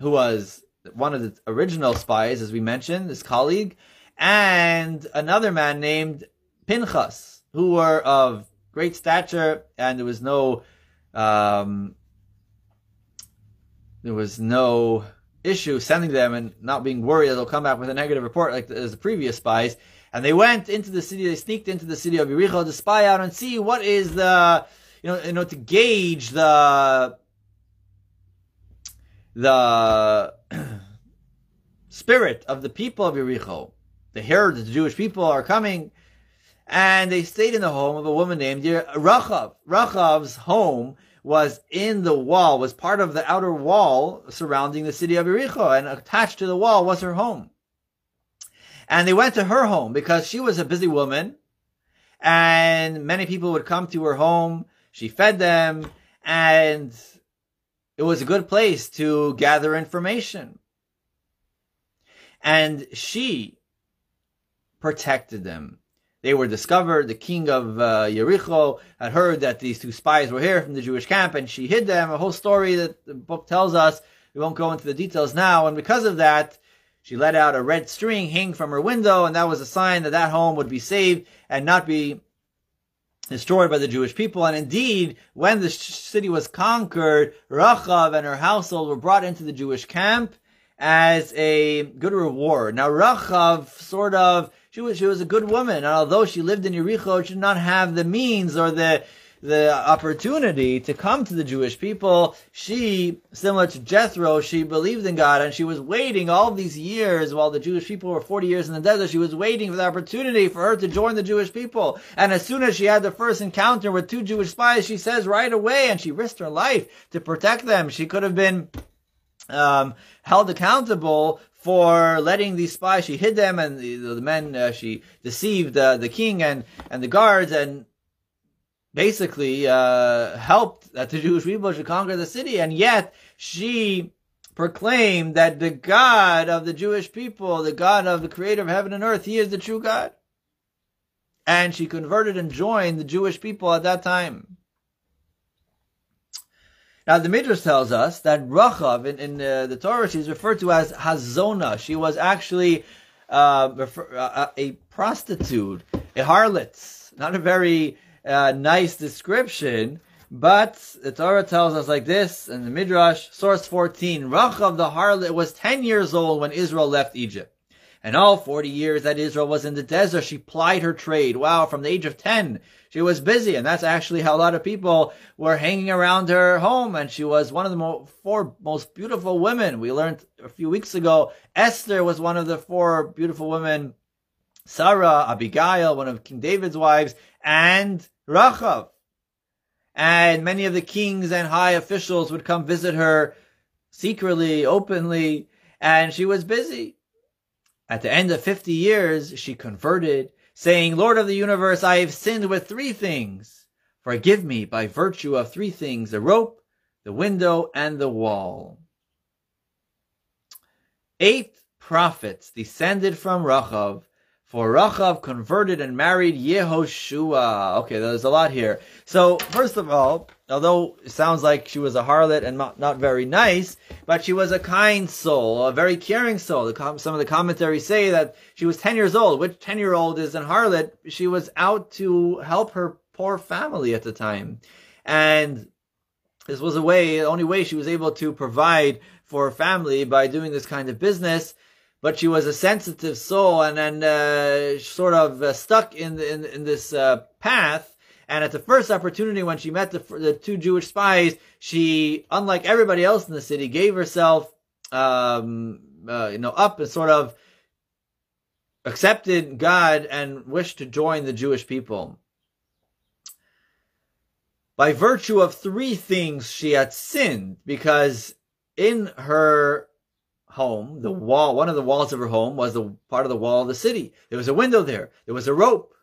who was one of the original spies, as we mentioned, his colleague, and another man named Pinchas, who were of great stature, and there was no um, there was no issue sending them and not being worried that they'll come back with a negative report like the, as the previous spies. And they went into the city, they sneaked into the city of Yericho to spy out and see what is the, you know, you know, to gauge the, the spirit of the people of Yericho. Heard that the Jewish people are coming, and they stayed in the home of a woman named Rachav. Rachav's home was in the wall, was part of the outer wall surrounding the city of Jericho, and attached to the wall was her home. And they went to her home because she was a busy woman, and many people would come to her home. She fed them, and it was a good place to gather information. And she protected them. They were discovered. The king of uh, Jericho had heard that these two spies were here from the Jewish camp, and she hid them. A whole story that the book tells us. We won't go into the details now. And because of that, she let out a red string hang from her window, and that was a sign that that home would be saved and not be destroyed by the Jewish people. And indeed, when the city was conquered, Rachav and her household were brought into the Jewish camp as a good reward. Now, Rachav sort of she was she was a good woman, and although she lived in Yericho, she did not have the means or the the opportunity to come to the Jewish people. She, similar to Jethro, she believed in God and she was waiting all these years while the Jewish people were 40 years in the desert. She was waiting for the opportunity for her to join the Jewish people. And as soon as she had the first encounter with two Jewish spies, she says right away, and she risked her life to protect them. She could have been um, held accountable for letting these spies. She hid them, and the, the men uh, she deceived uh, the king and and the guards, and basically uh, helped that the Jewish people should conquer the city. And yet she proclaimed that the God of the Jewish people, the God of the Creator of heaven and earth, He is the true God. And she converted and joined the Jewish people at that time. Now the Midrash tells us that Rachav in, in uh, the Torah she is referred to as Hazona. She was actually uh, refer, uh, uh, a prostitute, a harlot. Not a very uh, nice description, but the Torah tells us like this in the Midrash, source 14, Rachav the harlot was 10 years old when Israel left Egypt. And all 40 years that Israel was in the desert, she plied her trade. Wow, from the age of 10, she was busy. And that's actually how a lot of people were hanging around her home. And she was one of the mo- four most beautiful women. We learned a few weeks ago, Esther was one of the four beautiful women. Sarah, Abigail, one of King David's wives, and Rachav. And many of the kings and high officials would come visit her secretly, openly, and she was busy. At the end of 50 years, she converted, saying, Lord of the universe, I have sinned with three things. Forgive me by virtue of three things, the rope, the window, and the wall. Eight prophets descended from Rachav, for Rachav converted and married Yehoshua. Okay, there's a lot here. So, first of all, although it sounds like she was a harlot and not, not very nice, but she was a kind soul, a very caring soul. Some of the commentaries say that she was 10 years old. Which 10 year old is a harlot? She was out to help her poor family at the time. And this was a way, the only way she was able to provide for her family by doing this kind of business but she was a sensitive soul and then uh, sort of uh, stuck in, the, in, in this uh, path. And at the first opportunity when she met the, the two Jewish spies, she, unlike everybody else in the city, gave herself, um, uh, you know, up and sort of accepted God and wished to join the Jewish people. By virtue of three things, she had sinned because in her home, the wall, one of the walls of her home was the part of the wall of the city. There was a window there. There was a rope.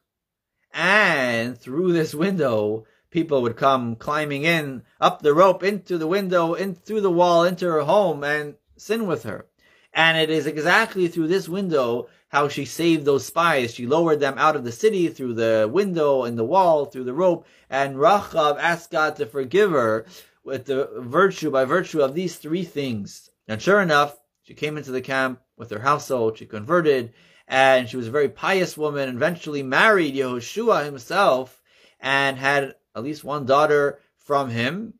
And through this window, people would come climbing in, up the rope, into the window, in through the wall, into her home and sin with her. And it is exactly through this window how she saved those spies. She lowered them out of the city through the window in the wall, through the rope, and Rachav asked God to forgive her with the virtue, by virtue of these three things. And sure enough, she came into the camp with her household. She converted and she was a very pious woman and eventually married Yehoshua himself and had at least one daughter from him.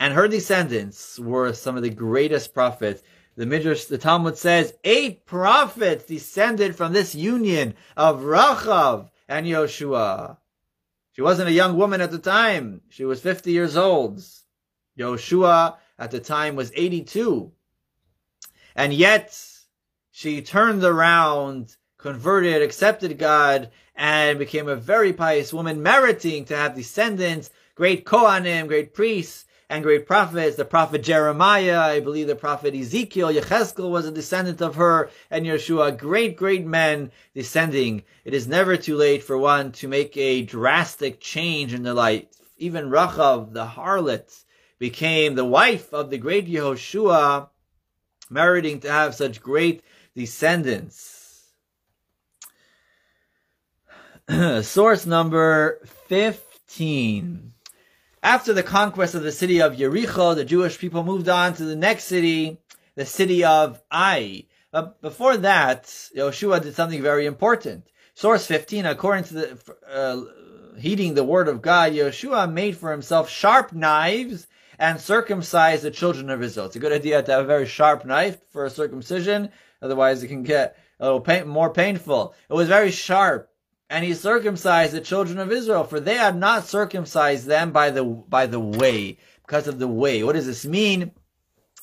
And her descendants were some of the greatest prophets. The Midrash, the Talmud says, eight prophets descended from this union of Rachav and Yehoshua. She wasn't a young woman at the time. She was 50 years old. Yehoshua at the time was 82. And yet she turned around, converted, accepted God, and became a very pious woman, meriting to have descendants, great Kohanim, great priests, and great prophets. The prophet Jeremiah, I believe the prophet Ezekiel, Yecheskel was a descendant of her, and Yeshua, great, great men descending. It is never too late for one to make a drastic change in their life. Even Rachav, the harlot, became the wife of the great Yehoshua, meriting to have such great descendants. Source number 15. After the conquest of the city of Jericho, the Jewish people moved on to the next city, the city of Ai. But before that, Yehoshua did something very important. Source 15, according to the, uh, heeding the word of God, Yehoshua made for himself sharp knives and circumcised the children of Israel. It's a good idea to have a very sharp knife for a circumcision, otherwise it can get a little pain, more painful. It was very sharp, and he circumcised the children of Israel, for they had not circumcised them by the by the way, because of the way. What does this mean?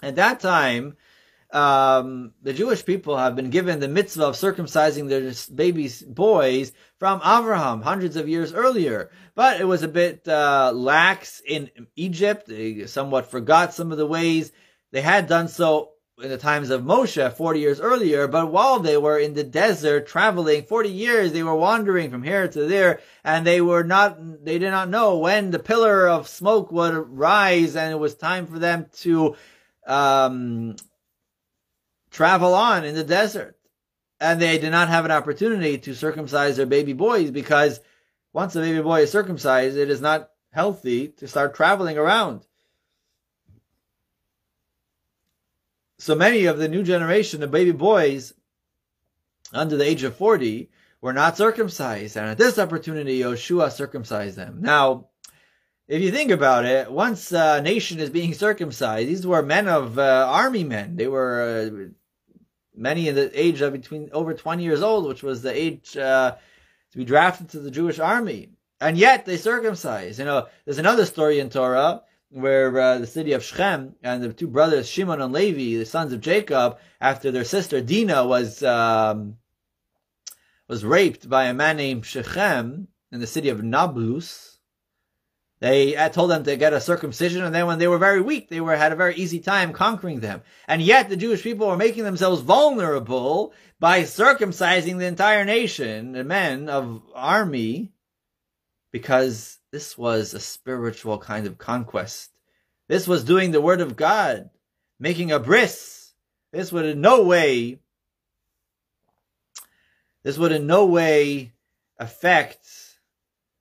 At that time, um, the Jewish people have been given the mitzvah of circumcising their babies, boys from Abraham hundreds of years earlier. But it was a bit uh, lax in Egypt. They somewhat forgot some of the ways. They had done so in the times of Moshe 40 years earlier, but while they were in the desert traveling 40 years, they were wandering from here to there, and they were not, they did not know when the pillar of smoke would rise and it was time for them to, um, travel on in the desert. And they did not have an opportunity to circumcise their baby boys because once a baby boy is circumcised, it is not healthy to start traveling around. So many of the new generation of baby boys under the age of 40 were not circumcised. And at this opportunity, Yoshua circumcised them. Now, if you think about it, once a nation is being circumcised, these were men of uh, army men. They were uh, many in the age of between over 20 years old, which was the age uh, to be drafted to the Jewish army. And yet they circumcised. You know, there's another story in Torah where uh, the city of Shechem and the two brothers Shimon and Levi, the sons of Jacob, after their sister Dinah was um, was raped by a man named Shechem in the city of Nablus, they told them to get a circumcision, and then when they were very weak, they were had a very easy time conquering them. And yet the Jewish people were making themselves vulnerable by circumcising the entire nation, the men of army, because this was a spiritual kind of conquest. This was doing the word of God, making a bris. This would in no way, this would in no way affect,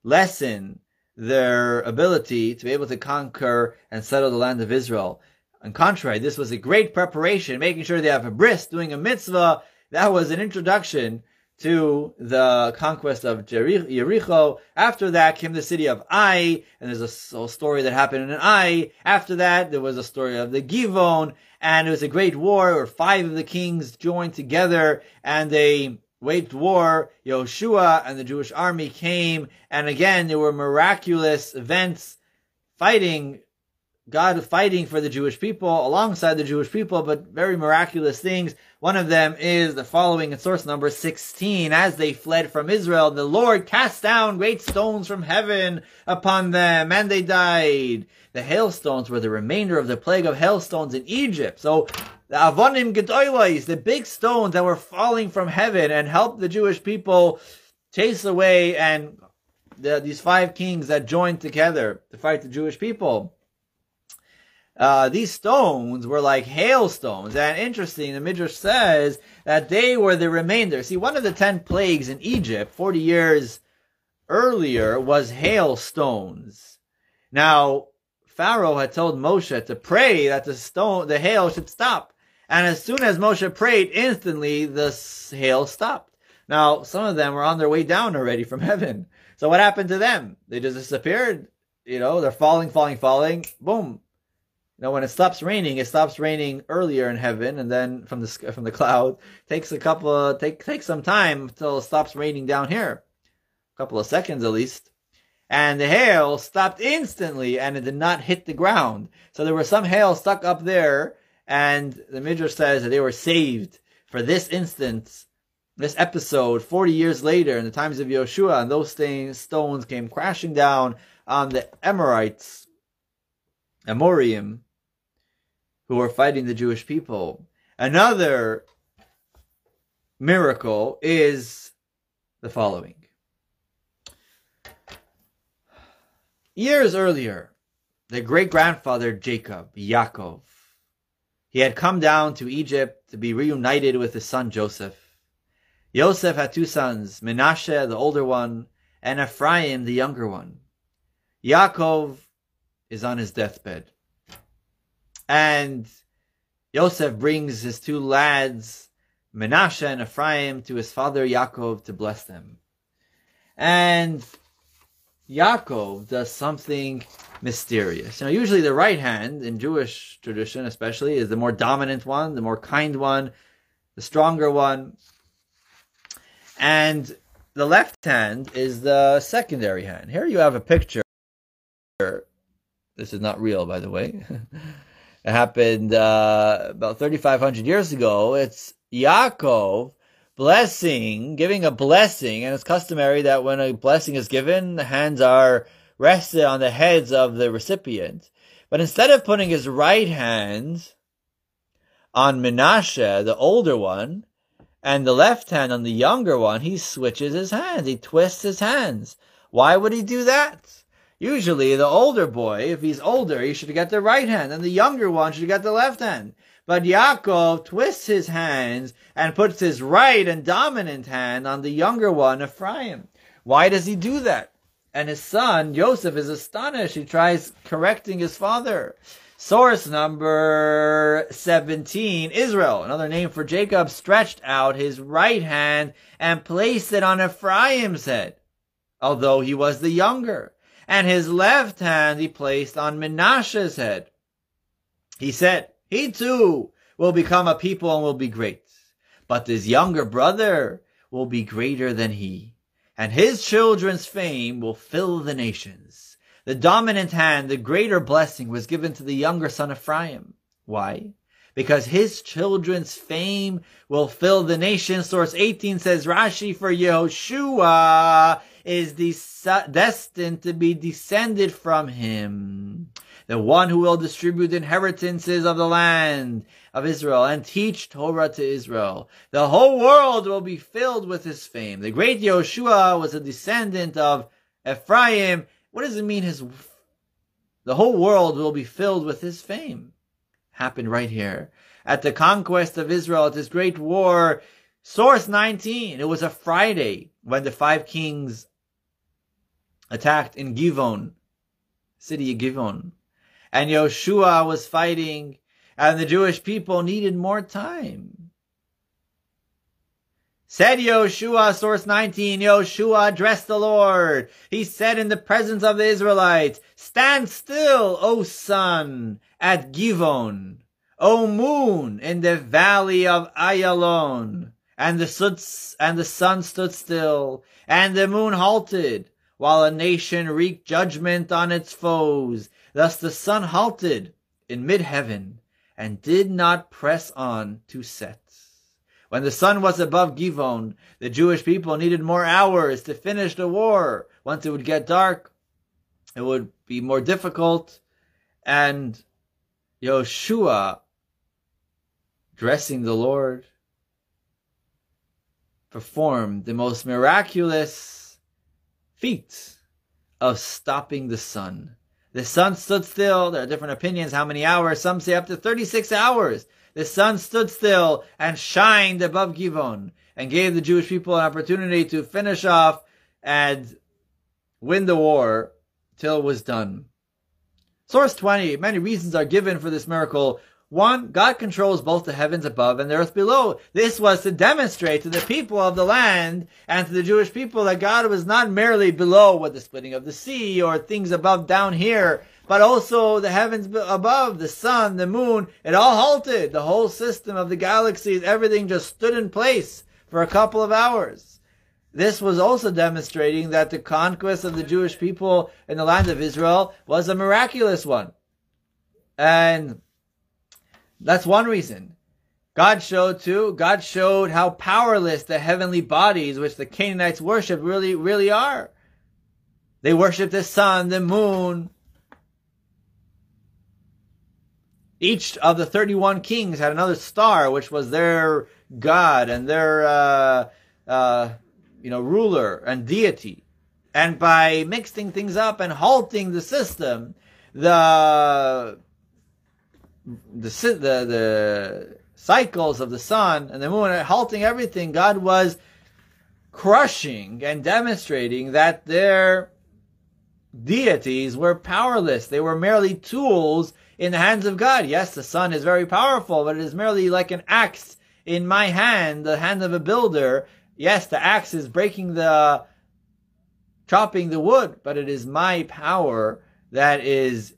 lessen, their ability to be able to conquer and settle the land of Israel. On contrary, this was a great preparation, making sure they have a bris, doing a mitzvah. That was an introduction to the conquest of Jericho. After that came the city of Ai, and there's a story that happened in Ai. After that, there was a story of the Givon, and it was a great war where five of the kings joined together and they waged war, Yoshua and the Jewish army came, and again there were miraculous events fighting, God fighting for the Jewish people alongside the Jewish people, but very miraculous things. One of them is the following in source number 16. As they fled from Israel, the Lord cast down great stones from heaven upon them, and they died. The hailstones were the remainder of the plague of hailstones in Egypt. So the avonim gedolos, the big stones that were falling from heaven and helped the Jewish people chase away and the, these five kings that joined together to fight the Jewish people. Uh, these stones were like hailstones. And interesting, the Midrash says that they were the remainder. See, one of the ten plagues in Egypt, 40 years earlier, was hailstones. Now, Pharaoh had told Moshe to pray that the stone, the hail should stop. And as soon as Moshe prayed, instantly the hail stopped. Now, some of them were on their way down already from heaven. So what happened to them? They just disappeared. You know, they're falling, falling, falling. Boom. You know, when it stops raining, it stops raining earlier in heaven, and then from the from the cloud takes a couple of take takes some time until it stops raining down here, a couple of seconds at least. And the hail stopped instantly, and it did not hit the ground. So there was some hail stuck up there, and the Midrash says that they were saved for this instance, this episode, 40 years later, in the times of Yoshua, and those things, stones came crashing down on the Amorites, Amorim, who were fighting the Jewish people. Another miracle is the following. Years earlier, the great grandfather Jacob, Yaakov, he had come down to Egypt to be reunited with his son Joseph. Joseph had two sons, Menashe, the older one, and Ephraim, the younger one. Yaakov is on his deathbed. And Yosef brings his two lads, Menashe and Ephraim, to his father Yaakov to bless them. And Yaakov does something mysterious. Now, usually the right hand in Jewish tradition, especially, is the more dominant one, the more kind one, the stronger one. And the left hand is the secondary hand. Here you have a picture. This is not real, by the way. it happened uh, about 3,500 years ago. It's Yaakov blessing, giving a blessing, and it's customary that when a blessing is given, the hands are rested on the heads of the recipient. But instead of putting his right hand on Menashe, the older one, and the left hand on the younger one, he switches his hands. He twists his hands. Why would he do that? Usually the older boy, if he's older, he should get the right hand, and the younger one should get the left hand. But Yaakov twists his hands and puts his right and dominant hand on the younger one, Ephraim. Why does he do that? And his son, Joseph, is astonished. He tries correcting his father. Source number 17, Israel, another name for Jacob, stretched out his right hand and placed it on Ephraim's head, although he was the younger. And his left hand he placed on Menashe's head. He said, he too will become a people and will be great. But his younger brother will be greater than he, and his children's fame will fill the nations. The dominant hand, the greater blessing was given to the younger son Ephraim. Why? Because his children's fame will fill the nation. Source 18 says Rashi for Yehoshua is destined to be descended from him the one who will distribute inheritances of the land of Israel and teach Torah to Israel. The whole world will be filled with his fame. The great Yehoshua was a descendant of Ephraim. What does it mean his the whole world will be filled with his fame? Happened right here. At the conquest of Israel, at this great war, source 19, it was a Friday when the five kings attacked in Givon, city of Givon and Yoshua was fighting, and the Jewish people needed more time. Said Yoshua, source 19, Yoshua addressed the Lord. He said in the presence of the Israelites, Stand still, O sun, at Givon, O moon, in the valley of Ayalon. And the, and the sun stood still, and the moon halted, while a nation wreaked judgment on its foes. Thus the sun halted in mid-heaven and did not press on to set. When the sun was above Givon, the Jewish people needed more hours to finish the war. Once it would get dark, it would be more difficult. And Yoshua, dressing the Lord, performed the most miraculous feat of stopping the sun. The sun stood still. There are different opinions how many hours. Some say up to 36 hours. The sun stood still and shined above Givon and gave the Jewish people an opportunity to finish off and win the war till it was done. Source 20, many reasons are given for this miracle. One, God controls both the heavens above and the earth below. This was to demonstrate to the people of the land and to the Jewish people that God was not merely below with the splitting of the sea or things above down here, but also the heavens above, the sun, the moon. It all halted. The whole system of the galaxies, everything just stood in place for a couple of hours. This was also demonstrating that the conquest of the Jewish people in the land of Israel was a miraculous one. And that's one reason. God showed too, God showed how powerless the heavenly bodies which the Canaanites worship really, really are. They worship the sun, the moon. Each of the 31 kings had another star, which was their God and their, uh, uh, you know, ruler and deity. And by mixing things up and halting the system, the the the the cycles of the sun and the moon halting everything, God was crushing and demonstrating that their deities were powerless. They were merely tools in the hands of God. Yes, the sun is very powerful, but it is merely like an axe in my hand, the hand of a builder. Yes, the axe is breaking the, chopping the wood, but it is my power that is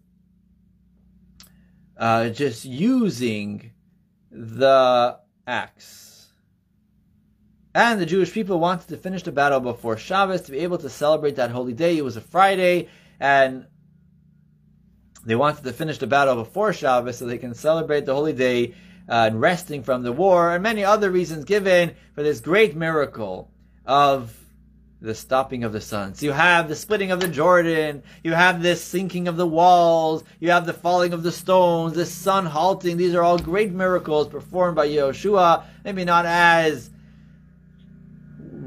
uh, just using the axe. And the Jewish people wanted to finish the battle before Shabbos to be able to celebrate that holy day. It was a Friday, and they wanted to finish the battle before Shabbos so they can celebrate the holy day uh, and resting from the war, and many other reasons given for this great miracle of the stopping of the suns. You have the splitting of the Jordan, you have this sinking of the walls, you have the falling of the stones, the sun halting. These are all great miracles performed by Yehoshua, maybe not as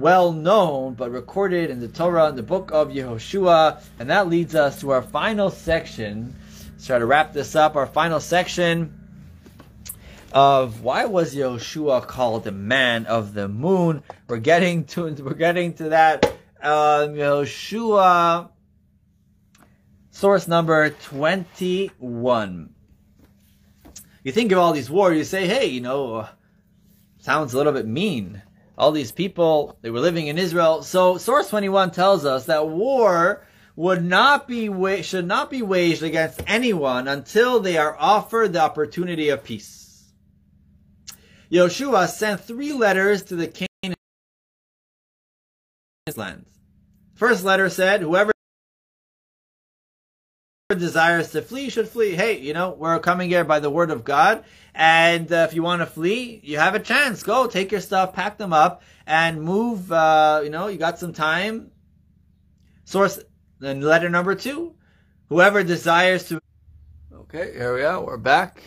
well known, but recorded in the Torah, in the book of Yehoshua. And that leads us to our final section. Let's try to wrap this up. Our final section of why was Yoshua called the man of the moon. We're getting to we're getting to that. Um, Yehoshua, source number twenty-one. You think of all these wars, you say, hey, you know, sounds a little bit mean. All these people, they were living in Israel. So source 21 tells us that war would not be should not be waged against anyone until they are offered the opportunity of peace. Yoshua sent three letters to the Canaan lands. First letter said, whoever desires to flee should flee. Hey, you know, we're coming here by the word of God. And uh, if you want to flee, you have a chance. Go, take your stuff, pack them up, and move. Uh, you know, you got some time. Source, then letter number two. Whoever desires to. Okay, here we are. We're back.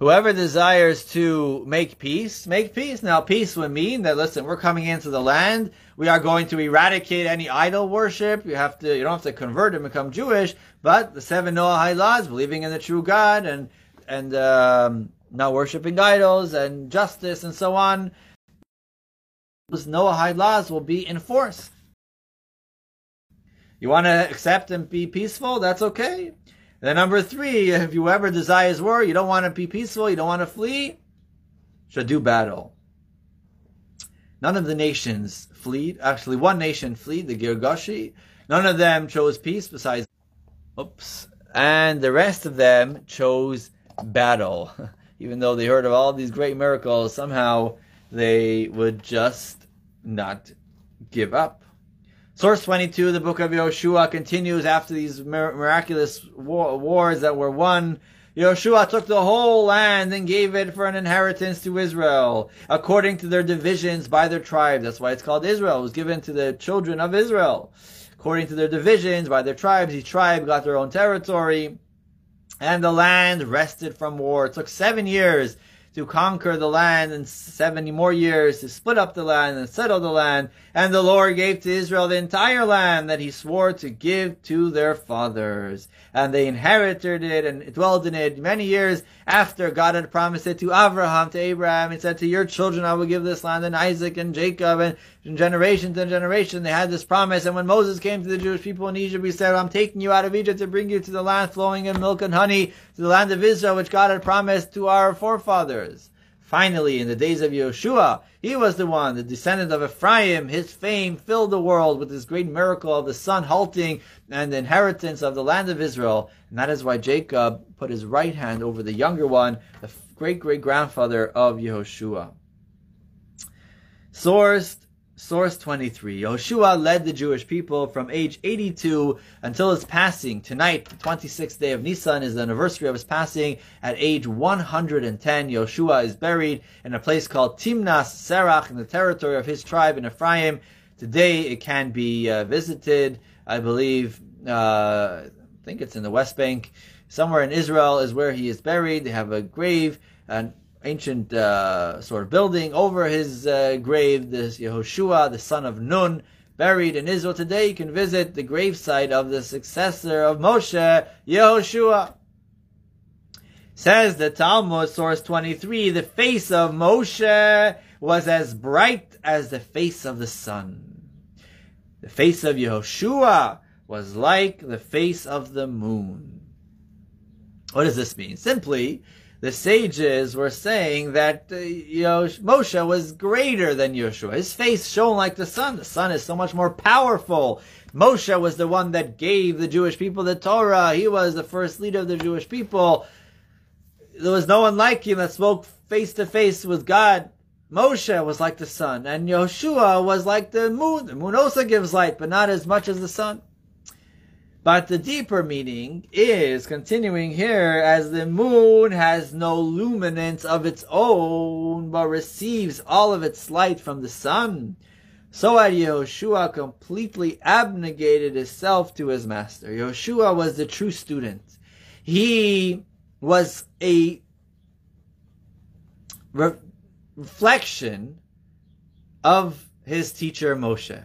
Whoever desires to make peace, make peace. Now, peace would mean that, listen, we're coming into the land. We are going to eradicate any idol worship. You have to, you don't have to convert and become Jewish, but the seven Noahide laws, believing in the true God and, and, um, not worshiping idols and justice and so on. Those Noahide laws will be enforced. You want to accept and be peaceful? That's okay. Then number three, if you ever desires war, you don't want to be peaceful, you don't want to flee, should do battle. None of the nations fled. Actually, one nation fled, the Girgashi. None of them chose peace besides, oops. And the rest of them chose battle. Even though they heard of all these great miracles, somehow they would just not give up. Source 22, the book of Yoshua continues after these miraculous war- wars that were won. Yoshua took the whole land and gave it for an inheritance to Israel, according to their divisions by their tribes. That's why it's called Israel. It was given to the children of Israel. According to their divisions by their tribes, each tribe got their own territory. And the land rested from war. It took seven years to conquer the land and 70 more years to split up the land and settle the land. And the Lord gave to Israel the entire land that he swore to give to their fathers. And they inherited it and dwelled in it many years after God had promised it to Abraham, to Abraham, and said, to your children I will give this land, and Isaac and Jacob, and from generation to generation they had this promise. And when Moses came to the Jewish people in Egypt, he said, I'm taking you out of Egypt to bring you to the land flowing in milk and honey, to the land of Israel, which God had promised to our forefathers. Finally, in the days of Yeshua, he was the one, the descendant of Ephraim. His fame filled the world with this great miracle of the sun halting and the inheritance of the land of Israel. And that is why Jacob put his right hand over the younger one, the great great grandfather of Yehoshua. Sourced Source 23. Yoshua led the Jewish people from age 82 until his passing. Tonight, the 26th day of Nisan, is the anniversary of his passing. At age 110, Yoshua is buried in a place called Timnas Serach in the territory of his tribe in Ephraim. Today, it can be uh, visited. I believe, uh, I think it's in the West Bank. Somewhere in Israel is where he is buried. They have a grave, and ancient uh, sort of building over his uh, grave, this Yehoshua, the son of Nun, buried in Israel. Today you can visit the gravesite of the successor of Moshe, Yehoshua. Says the Talmud, source 23, the face of Moshe was as bright as the face of the sun. The face of Yehoshua was like the face of the moon. What does this mean? Simply, the sages were saying that uh, you know Moshe was greater than Yeshua. His face shone like the sun. The sun is so much more powerful. Moshe was the one that gave the Jewish people the Torah. He was the first leader of the Jewish people. There was no one like him that spoke face to face with God. Moshe was like the sun, and Yoshua was like the moon. The moon also gives light, but not as much as the sun. But the deeper meaning is continuing here as the moon has no luminance of its own, but receives all of its light from the sun. So had Yehoshua completely abnegated himself to his master. Yehoshua was the true student. He was a re- reflection of his teacher Moshe.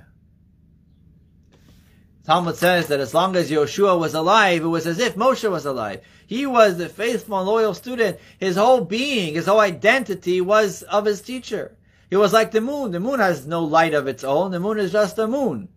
Talmud says that as long as Yoshua was alive, it was as if Moshe was alive. He was the faithful and loyal student. His whole being, his whole identity was of his teacher. He was like the moon. The moon has no light of its own. The moon is just a moon.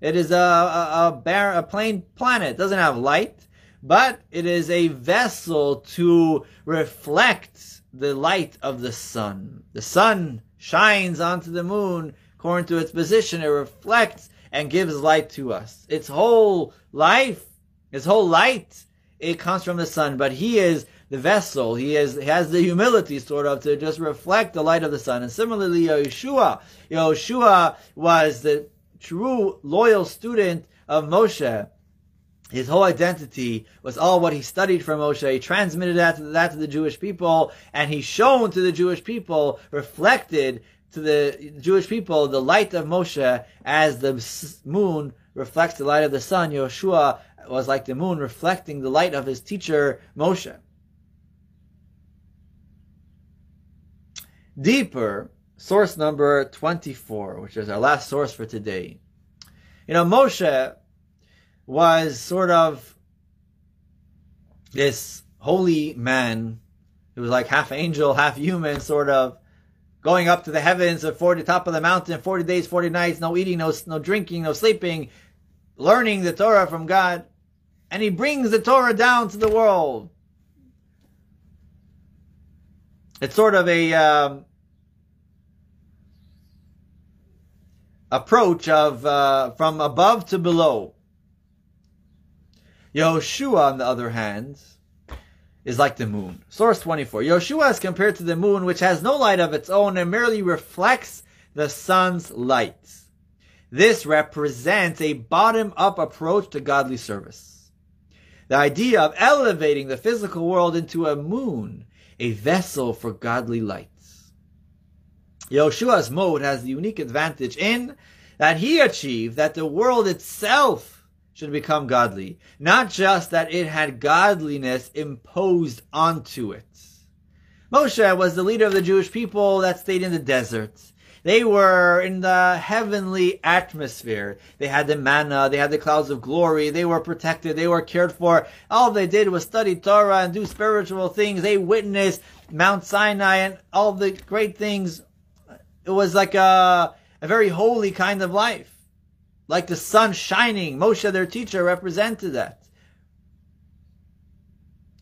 It is a, a, a, bare, a plain planet. It doesn't have light, but it is a vessel to reflect the light of the sun. The sun shines onto the moon according to its position. It reflects and gives light to us. Its whole life, its whole light, it comes from the sun, but he is the vessel. He is he has the humility sort of to just reflect the light of the sun. And similarly, Yeshua, Yeshua was the true loyal student of Moshe. His whole identity was all what he studied from Moshe. He transmitted that to, that to the Jewish people, and he shown to the Jewish people, reflected to the Jewish people the light of Moshe as the moon reflects the light of the sun. Yeshua was like the moon reflecting the light of his teacher Moshe. Deeper, source number 24, which is our last source for today. You know, Moshe was sort of this holy man who was like half angel, half human, sort of going up to the heavens or for the top of the mountain 40 days 40 nights no eating no no drinking no sleeping learning the torah from god. And he brings the torah down to the world. It's sort of a um, approach of uh, from above to below. Yehoshua, on the other hand, is like the moon. Source 24. Yoshua is compared to the moon, which has no light of its own and merely reflects the sun's light. This represents a bottom-up approach to godly service. The idea of elevating the physical world into a moon, a vessel for godly lights. Yoshua's mode has the unique advantage in that he achieved that the world itself should become godly. Not just that it had godliness imposed onto it. Moshe was the leader of the Jewish people that stayed in the desert. They were in the heavenly atmosphere. They had the manna, they had the clouds of glory, they were protected, they were cared for. All they did was study Torah and do spiritual things. They witnessed Mount Sinai and all the great things. It was like a, a very holy kind of life like the sun shining. Moshe, their teacher, represented that.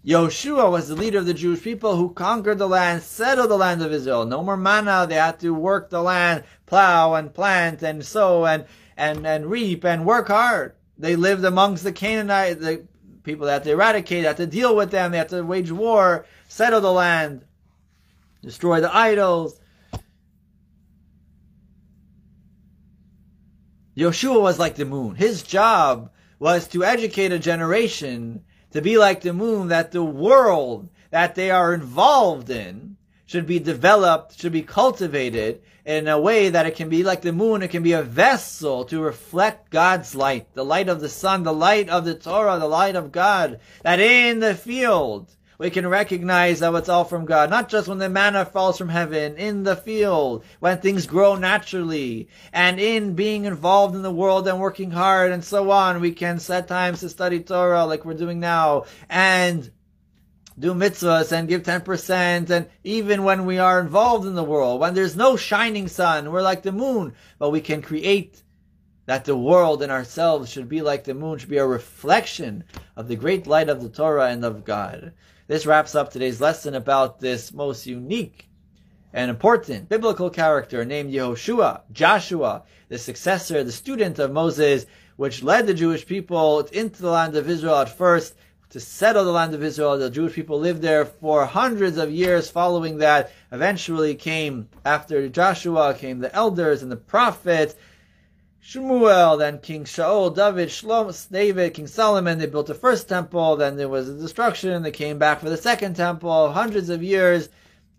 Yoshua was the leader of the Jewish people who conquered the land, settled the land of Israel. No more manna. They had to work the land, plow and plant and sow and, and, and reap and work hard. They lived amongst the Canaanite, the people that to eradicate, had to deal with them, they had to wage war, settle the land, destroy the idols, Yoshua was like the moon. His job was to educate a generation to be like the moon, that the world that they are involved in should be developed, should be cultivated in a way that it can be like the moon, it can be a vessel to reflect God's light, the light of the sun, the light of the Torah, the light of God, that in the field, we can recognize that it's all from God. Not just when the manna falls from heaven, in the field, when things grow naturally, and in being involved in the world and working hard and so on. We can set times to study Torah like we're doing now, and do mitzvahs and give 10%, and even when we are involved in the world, when there's no shining sun, we're like the moon, but we can create that the world and ourselves should be like the moon, should be a reflection of the great light of the Torah and of God. This wraps up today's lesson about this most unique and important biblical character named Yehoshua, Joshua, the successor, the student of Moses, which led the Jewish people into the land of Israel at first, to settle the land of Israel. The Jewish people lived there for hundreds of years following that. Eventually came, after Joshua, came the elders and the prophets, Shmuel, then King Shaul, David, Shlomo, David, King Solomon, they built the first temple, then there was a destruction, they came back for the second temple, hundreds of years.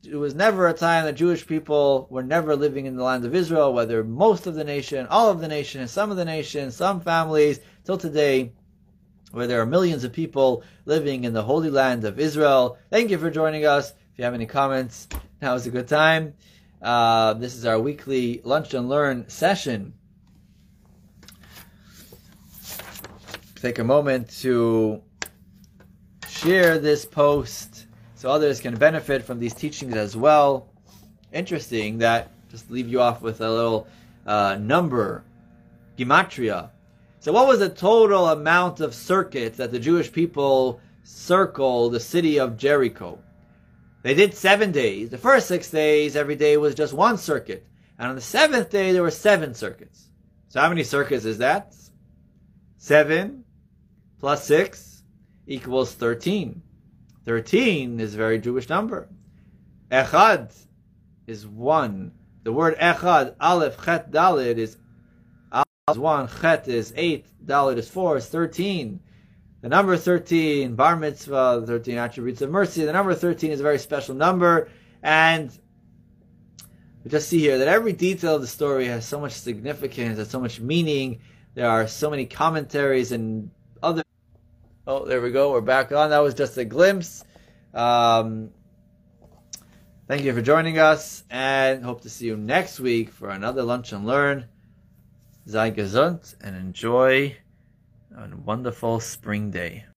It was never a time that Jewish people were never living in the land of Israel, whether most of the nation, all of the nation, and some of the nation, some families, till today, where there are millions of people living in the holy land of Israel. Thank you for joining us. If you have any comments, now is a good time. Uh, this is our weekly Lunch and Learn session. Take a moment to share this post so others can benefit from these teachings as well. Interesting that just leave you off with a little uh, number, gematria. So, what was the total amount of circuits that the Jewish people circled the city of Jericho? They did seven days. The first six days, every day was just one circuit. And on the seventh day, there were seven circuits. So, how many circuits is that? Seven plus 6 equals 13. 13 is a very Jewish number. Echad is 1. The word Echad, Aleph, Chet, Dalet is Aleph is 1, Chet is 8, Dalet is 4, is 13. The number 13, Bar Mitzvah, the 13 attributes of mercy, the number 13 is a very special number, and we just see here that every detail of the story has so much significance, has so much meaning. There are so many commentaries and Oh, there we go. We're back on. That was just a glimpse. Um, thank you for joining us, and hope to see you next week for another lunch and learn. Sei gesund and enjoy a wonderful spring day.